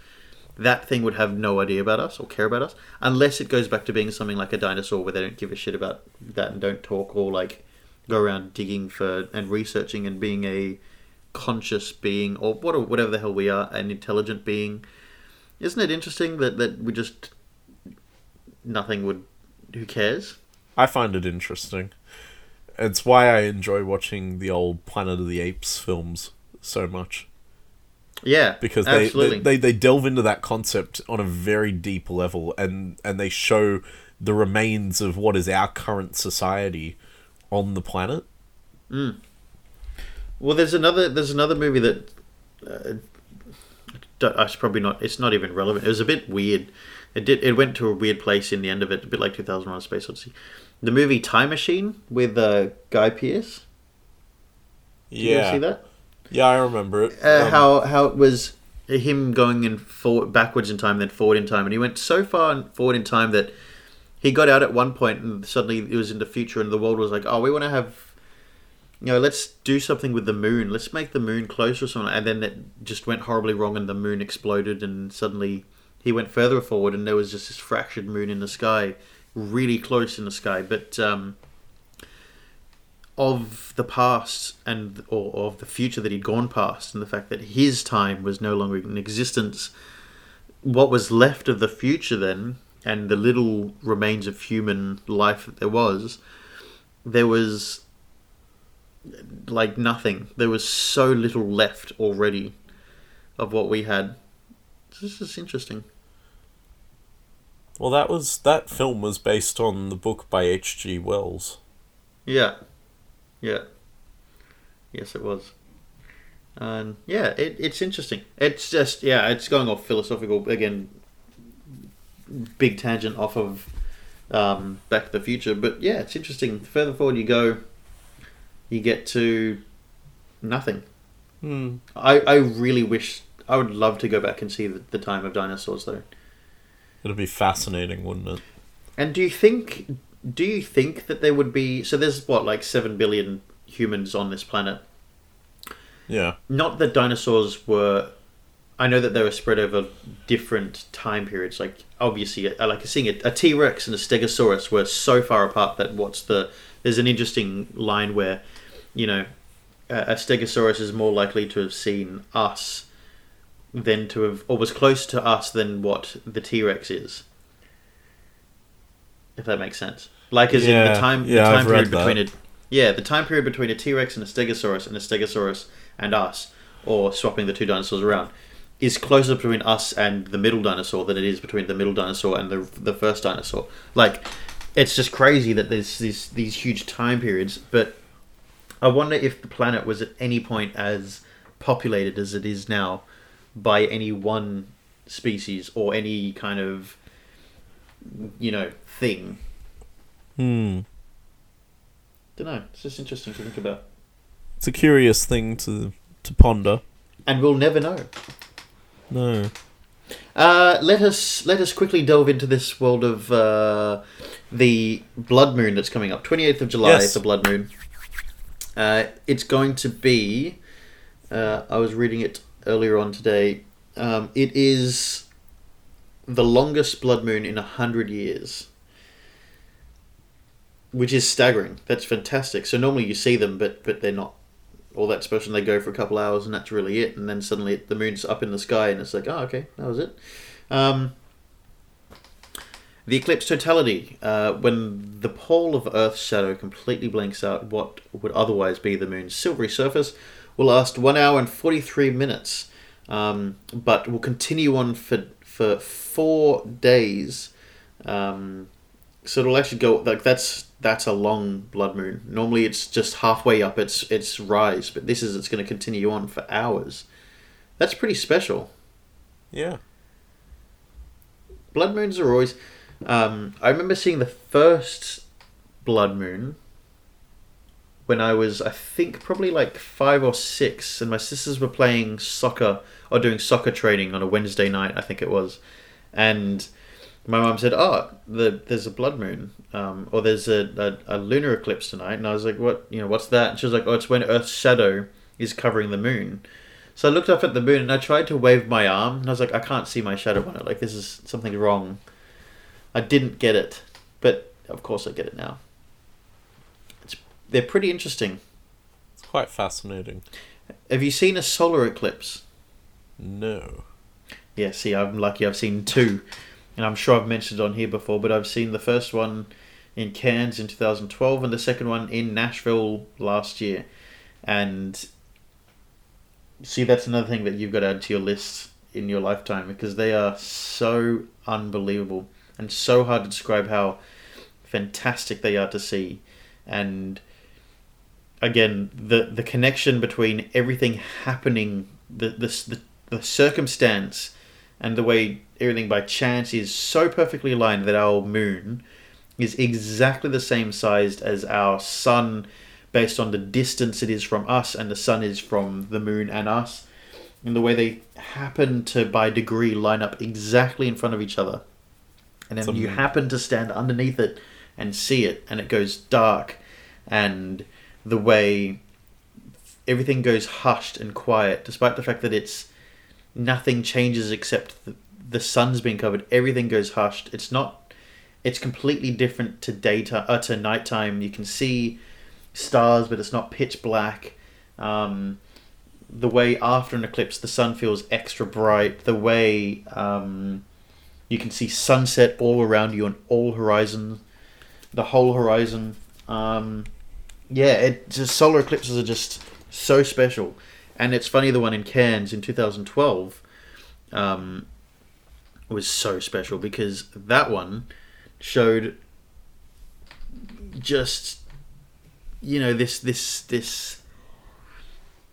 Speaker 1: that thing would have no idea about us or care about us unless it goes back to being something like a dinosaur where they don't give a shit about that and don't talk or like go around digging for and researching and being a conscious being or what whatever the hell we are an intelligent being. Isn't it interesting that that we just nothing would who cares?
Speaker 2: I find it interesting. It's why I enjoy watching the old Planet of the Apes films so much.
Speaker 1: Yeah
Speaker 2: because they,
Speaker 1: absolutely.
Speaker 2: they, they they delve into that concept on a very deep level and and they show the remains of what is our current society on the planet.
Speaker 1: Well, there's another there's another movie that uh, don't- it's probably not it's not even relevant. It was a bit weird. It did it went to a weird place in the end of it, a bit like 2001: Space Odyssey. The movie Time Machine with uh, Guy Pearce. Did you
Speaker 2: Yeah,
Speaker 1: see that?
Speaker 2: yeah, I remember it.
Speaker 1: Uh,
Speaker 2: Um,
Speaker 1: how how it was him going in forward, backwards in time, then forward in time, and he went so far forward in time that he got out at one point, and suddenly it was in the future, and the world was like, "Oh, we want to have, you know, let's do something with the moon. Let's make the moon closer or something." And then it just went horribly wrong, and the moon exploded, and suddenly he went further forward, and there was just this fractured moon in the sky, really close in the sky, but. um of the past and or of the future that he'd gone past and the fact that his time was no longer in existence what was left of the future then and the little remains of human life that there was there was like nothing there was so little left already of what we had this is interesting
Speaker 2: well, that was that film was based on the book by H. G. Wells.
Speaker 1: Yeah. Yeah. Yes, it was. And yeah, it, it's interesting. It's just, yeah, it's going off philosophical, again, big tangent off of um, Back to the Future. But yeah, it's interesting. The further forward you go, you get to nothing.
Speaker 2: Hmm.
Speaker 1: I, I really wish, I would love to go back and see the, the time of dinosaurs, though.
Speaker 2: It'd be fascinating, wouldn't it?
Speaker 1: And do you think do you think that there would be so there's what like 7 billion humans on this planet.
Speaker 2: Yeah.
Speaker 1: Not that dinosaurs were I know that they were spread over different time periods like obviously I like seeing a, a T-Rex and a Stegosaurus were so far apart that what's the there's an interesting line where you know a, a Stegosaurus is more likely to have seen us than to have or was closer to us than what the T-Rex is. If that makes sense. Like as in the time
Speaker 2: yeah,
Speaker 1: the time
Speaker 2: I've
Speaker 1: period between a yeah the time period between a T Rex and a Stegosaurus and a Stegosaurus and us, or swapping the two dinosaurs around, is closer between us and the middle dinosaur than it is between the middle dinosaur and the the first dinosaur. Like it's just crazy that there's these these huge time periods. But I wonder if the planet was at any point as populated as it is now by any one species or any kind of you know thing.
Speaker 2: Hmm.
Speaker 1: Don't know. It's just interesting to think about,
Speaker 2: It's a curious thing to to ponder.
Speaker 1: and we'll never know.
Speaker 2: No.
Speaker 1: Uh, let us let us quickly delve into this world of uh, the blood moon that's coming up. Twenty eighth of July,
Speaker 2: Yes.
Speaker 1: the blood moon. Uh, it's going to be. Uh, I was reading it earlier on today. Um, it is the longest blood moon in a hundred years, which is staggering. That's fantastic. So normally you see them, but but they're not all that special. And they go for a couple hours, and that's really it. And then suddenly the moon's up in the sky, and it's like, oh, okay, that was it. Um, the eclipse totality, uh, when the pole of Earth's shadow completely blanks out what would otherwise be the moon's silvery surface, will last one hour and 43 minutes, um, but will continue on for, for four days. Um, so it'll actually go like that's that's a long blood moon. Normally it's just halfway up its its rise, but this is it's going to continue on for hours. That's pretty special.
Speaker 2: Yeah.
Speaker 1: blood moons are always. Um, I remember seeing the first blood moon when I was, I think, probably like five or six, and my sisters were playing soccer or doing soccer training on a Wednesday night, I think it was, and my mum said, "Oh, the, there's a blood moon, um, or there's a, a, a lunar eclipse tonight," and I was like, "What? You know, what's that?" And she was like, "Oh, it's when Earth's shadow is covering the moon." So I looked up at the moon and I tried to wave my arm, and I was like, I can't see my shadow on it. Like this is something wrong. I didn't get it, but of course I get it now. It's they're pretty interesting.
Speaker 2: It's quite fascinating.
Speaker 1: Have you seen a solar eclipse?
Speaker 2: No.
Speaker 1: Yeah, see, I'm lucky. I've seen two, and I'm sure I've mentioned on here before. But I've seen the first one in Cairns in 2012, and the second one in Nashville last year. And see, that's another thing that you've got to add to your list in your lifetime because they are so unbelievable and so hard to describe how fantastic they are to see. And again, the the connection between everything happening, the the the, the circumstance, and the way everything by chance is so perfectly aligned that our moon is exactly the same sized as our sun based on the distance it is from us and the sun is from the moon and us. And the way they happen to by degree line up exactly in front of each other. And then
Speaker 2: It's
Speaker 1: you happen to stand underneath it and see it and it goes dark. And the way everything goes hushed and quiet despite the fact that it's nothing changes except the, the sun's being covered everything goes hushed. It's not it's completely different to daytime uh, to nighttime. You can see stars but it's not pitch black. Um, the way after an eclipse the sun feels extra bright. The way um, you can see sunset all around you on all horizons the whole horizon. Um, yeah it just solar eclipses are just so special and it's funny the one in cairns in 2012 um, was so special because that one showed just you know this this this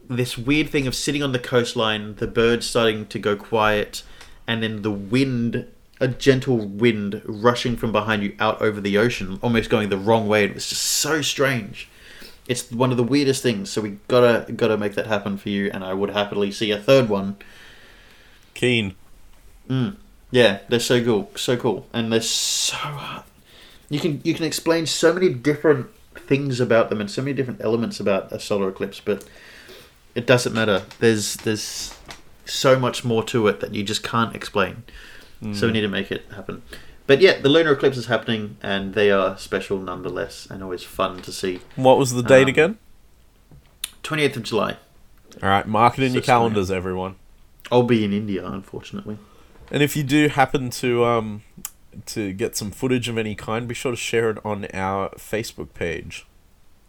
Speaker 1: this weird thing of sitting on the coastline the birds starting to go quiet and then the wind a gentle wind rushing from behind you out over the ocean almost going the wrong way. It was just so strange it's one of the weirdest things so we gotta gotta make that happen for you and i would happily see a third one
Speaker 2: Keen. Mm.
Speaker 1: yeah, they're so cool, so cool, and they're so hard. You can you can explain so many different things about them and so many different elements about a solar eclipse, but it doesn't matter. There's there's so much more to it that you just can't explain. So we mm. need to make it happen. But yeah, the lunar eclipse is happening, and they are special nonetheless, and always fun to see.
Speaker 2: What was the date
Speaker 1: Um,
Speaker 2: again?
Speaker 1: Twenty eighth of July.
Speaker 2: All right, mark it in your
Speaker 1: Six million.
Speaker 2: calendars, everyone.
Speaker 1: I'll be in India, unfortunately.
Speaker 2: And if you do happen to um to get some footage of any kind, be sure to share it on our Facebook page.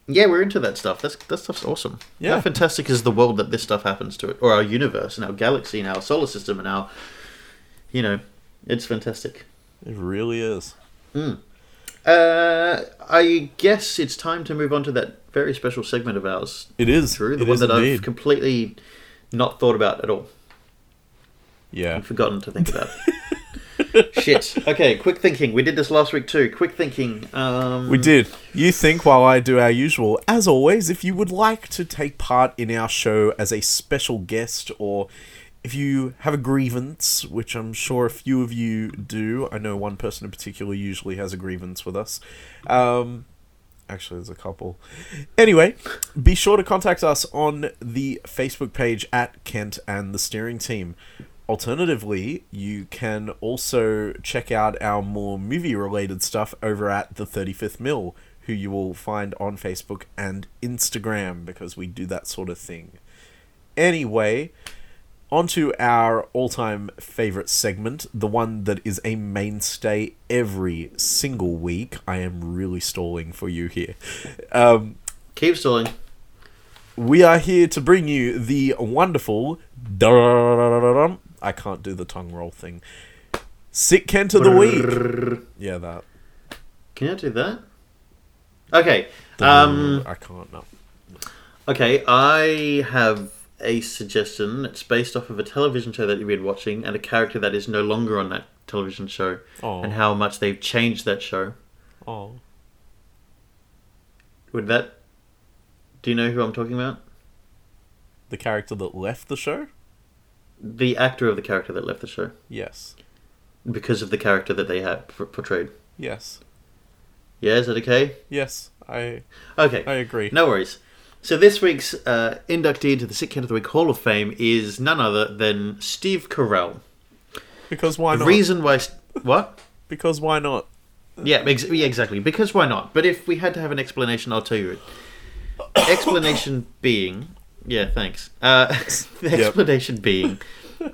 Speaker 1: Yeah, we're into that stuff. That's that stuff's awesome.
Speaker 2: Yeah.
Speaker 1: How fantastic is the world that this stuff happens to it, or our universe and our galaxy and our solar system and our, you know, it's fantastic.
Speaker 2: It really is.
Speaker 1: Uh, I guess it's time to move on to that very special segment of ours,
Speaker 2: It is.
Speaker 1: Drew. The
Speaker 2: it
Speaker 1: one
Speaker 2: is
Speaker 1: that I've completely not thought about at all.
Speaker 2: yeah.
Speaker 1: and forgotten to think about. Shit. Okay, quick thinking. We did this last week too. Quick thinking. Um,
Speaker 2: We did. You think while I do our usual. As always, if you would like to take part in our show as a special guest or if you have a grievance, which I'm sure a few of you do, I know one person in particular usually has a grievance with us. Um, actually, there's a couple. Anyway, be sure to contact us on the Facebook page at Kent and the Steering Team. Alternatively, you can also check out our more movie related stuff over at the 35th Mill, who you will find on Facebook and Instagram because we do that sort of thing. Anyway, onto our all-time favorite segment, the one that is a mainstay every single week. I am really stalling for you here. Um,
Speaker 1: Keep stalling.
Speaker 2: we are here to bring you the wonderful. I can't do the tongue roll thing. Sick Kent of the week. Yeah, that.
Speaker 1: Can you do that? Okay. Um.
Speaker 2: I can't. No.
Speaker 1: Okay. I have a suggestion. It's based off of a television show that you've been watching and a character that is no longer on that television show,
Speaker 2: Oh.
Speaker 1: and how much they've changed that show.
Speaker 2: Oh.
Speaker 1: Would that? Do you know who I'm talking about?
Speaker 2: The character that left the show.
Speaker 1: The actor of the character that left the show
Speaker 2: Yes.
Speaker 1: because of the character that they had p- portrayed.
Speaker 2: Yes.
Speaker 1: Yeah, is that okay?
Speaker 2: Yes. I.
Speaker 1: Okay.
Speaker 2: I agree.
Speaker 1: No worries. So this week's uh, inductee into the Sick Kid of the Week Hall of Fame is none other than Steve Carell.
Speaker 2: Because why
Speaker 1: The
Speaker 2: not?
Speaker 1: reason why, what?
Speaker 2: Because why not?
Speaker 1: Yeah, ex- yeah, exactly. Because why not? But if we had to have an explanation, I'll tell you it. explanation being, yeah, thanks. Uh, the
Speaker 2: Yep.
Speaker 1: explanation being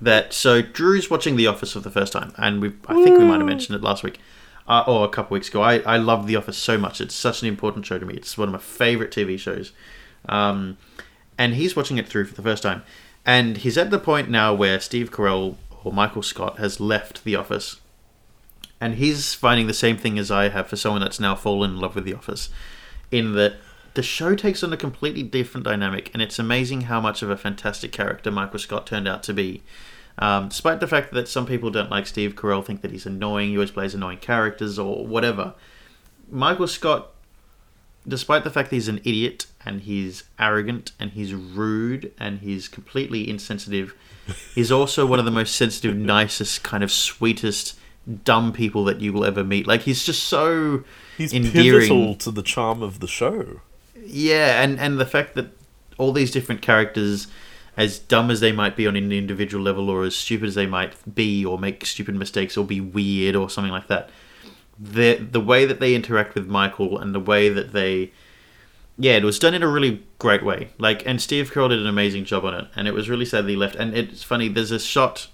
Speaker 1: that so Drew's watching The Office for the first time, and we I think we might have mentioned it last week. Uh, or a couple weeks ago. I, I love The Office so much. It's such an important show to me. It's one of my favorite TV shows. Um, and he's watching it through for the first time. And he's at the point now where Steve Carell or Michael Scott has left The Office. And he's finding the same thing as I have for someone that's now fallen in love with The Office. In that the show takes on a completely different dynamic, and it's amazing how much of a fantastic character Michael Scott turned out to be. Um, despite the fact that some people don't like Steve Carell, think that he's annoying, he always plays annoying characters or whatever. Michael Scott, despite the fact that he's an idiot and he's arrogant and he's rude and he's completely insensitive, he's also one of the most sensitive, nicest, kind of sweetest, dumb people that you will ever meet. Like he's just so
Speaker 2: He's
Speaker 1: endearing.
Speaker 2: pivotal to the charm of the show.
Speaker 1: Yeah, and and the fact that all these different characters, as dumb as they might be on an individual level, or as stupid as they might be, or make stupid mistakes, or be weird, or something like that, the the way that they interact with Michael and the way that they, yeah, it was done in a really great way. Like, and Steve Carell did an amazing job on it, and it was really sad that he left. And it's funny, there's a shot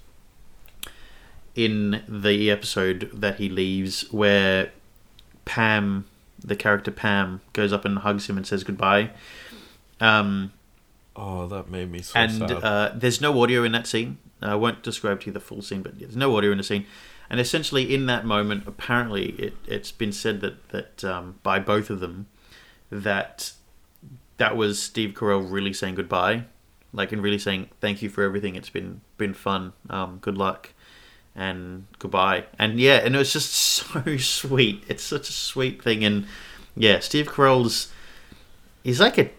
Speaker 1: in the episode that he leaves where Pam, the character Pam, goes up and hugs him and says goodbye. Um,
Speaker 2: Oh, that made me so
Speaker 1: and
Speaker 2: sad.
Speaker 1: uh, there's no audio in that scene. I won't describe to you the full scene, but there's no audio in the scene. And essentially, in that moment, apparently, it, it's been said that that um, by both of them that that was Steve Carell really saying goodbye, like and really saying thank you for everything. It's been been fun. Um, good luck and goodbye. And yeah, and it was just so sweet. It's such a sweet thing. And yeah, Steve Carell's he's like a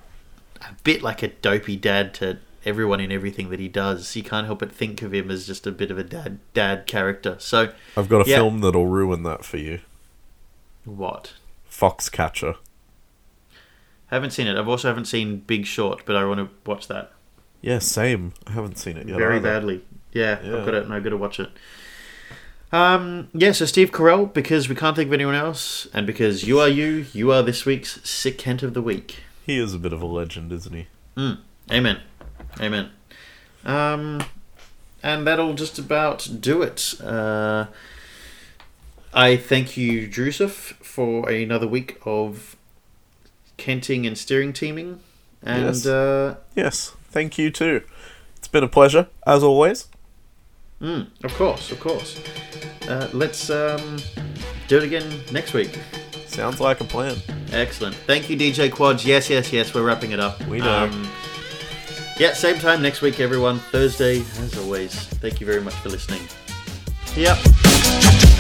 Speaker 1: a bit like a dopey dad to everyone in everything that he does. You can't help but think of him as just a bit of a dad dad character. So
Speaker 2: I've got a
Speaker 1: yeah.
Speaker 2: film that'll ruin that for you.
Speaker 1: what?
Speaker 2: Foxcatcher.
Speaker 1: Haven't seen it. I've also haven't seen Big Short, but I want to watch that
Speaker 2: Yeah, same. I haven't seen it yet.
Speaker 1: very
Speaker 2: either.
Speaker 1: badly. Yeah,
Speaker 2: Yeah.
Speaker 1: I've got it. and I've got to watch it. Um, yeah, so Steve Carell, because we can't think of anyone else, and because you are you, you are this week's Sick Kent of the Week.
Speaker 2: He is a bit of a legend, isn't he?
Speaker 1: Mm. Amen. Amen. Um, and that'll just about do it. Uh, I thank you, Drusuf, for another week of kenting and steering teaming. And
Speaker 2: Yes.
Speaker 1: uh,
Speaker 2: Yes. Thank you too. It's been a pleasure, as always.
Speaker 1: mm, of course, of course. Uh, let's um, do it again next week.
Speaker 2: Sounds like a plan.
Speaker 1: Excellent. Thank you, DJ Quads. Yes, yes, yes. We're wrapping it up.
Speaker 2: We know.
Speaker 1: Um, yeah, same time next week, everyone. Thursday, as always. Thank you very much for listening. Yep.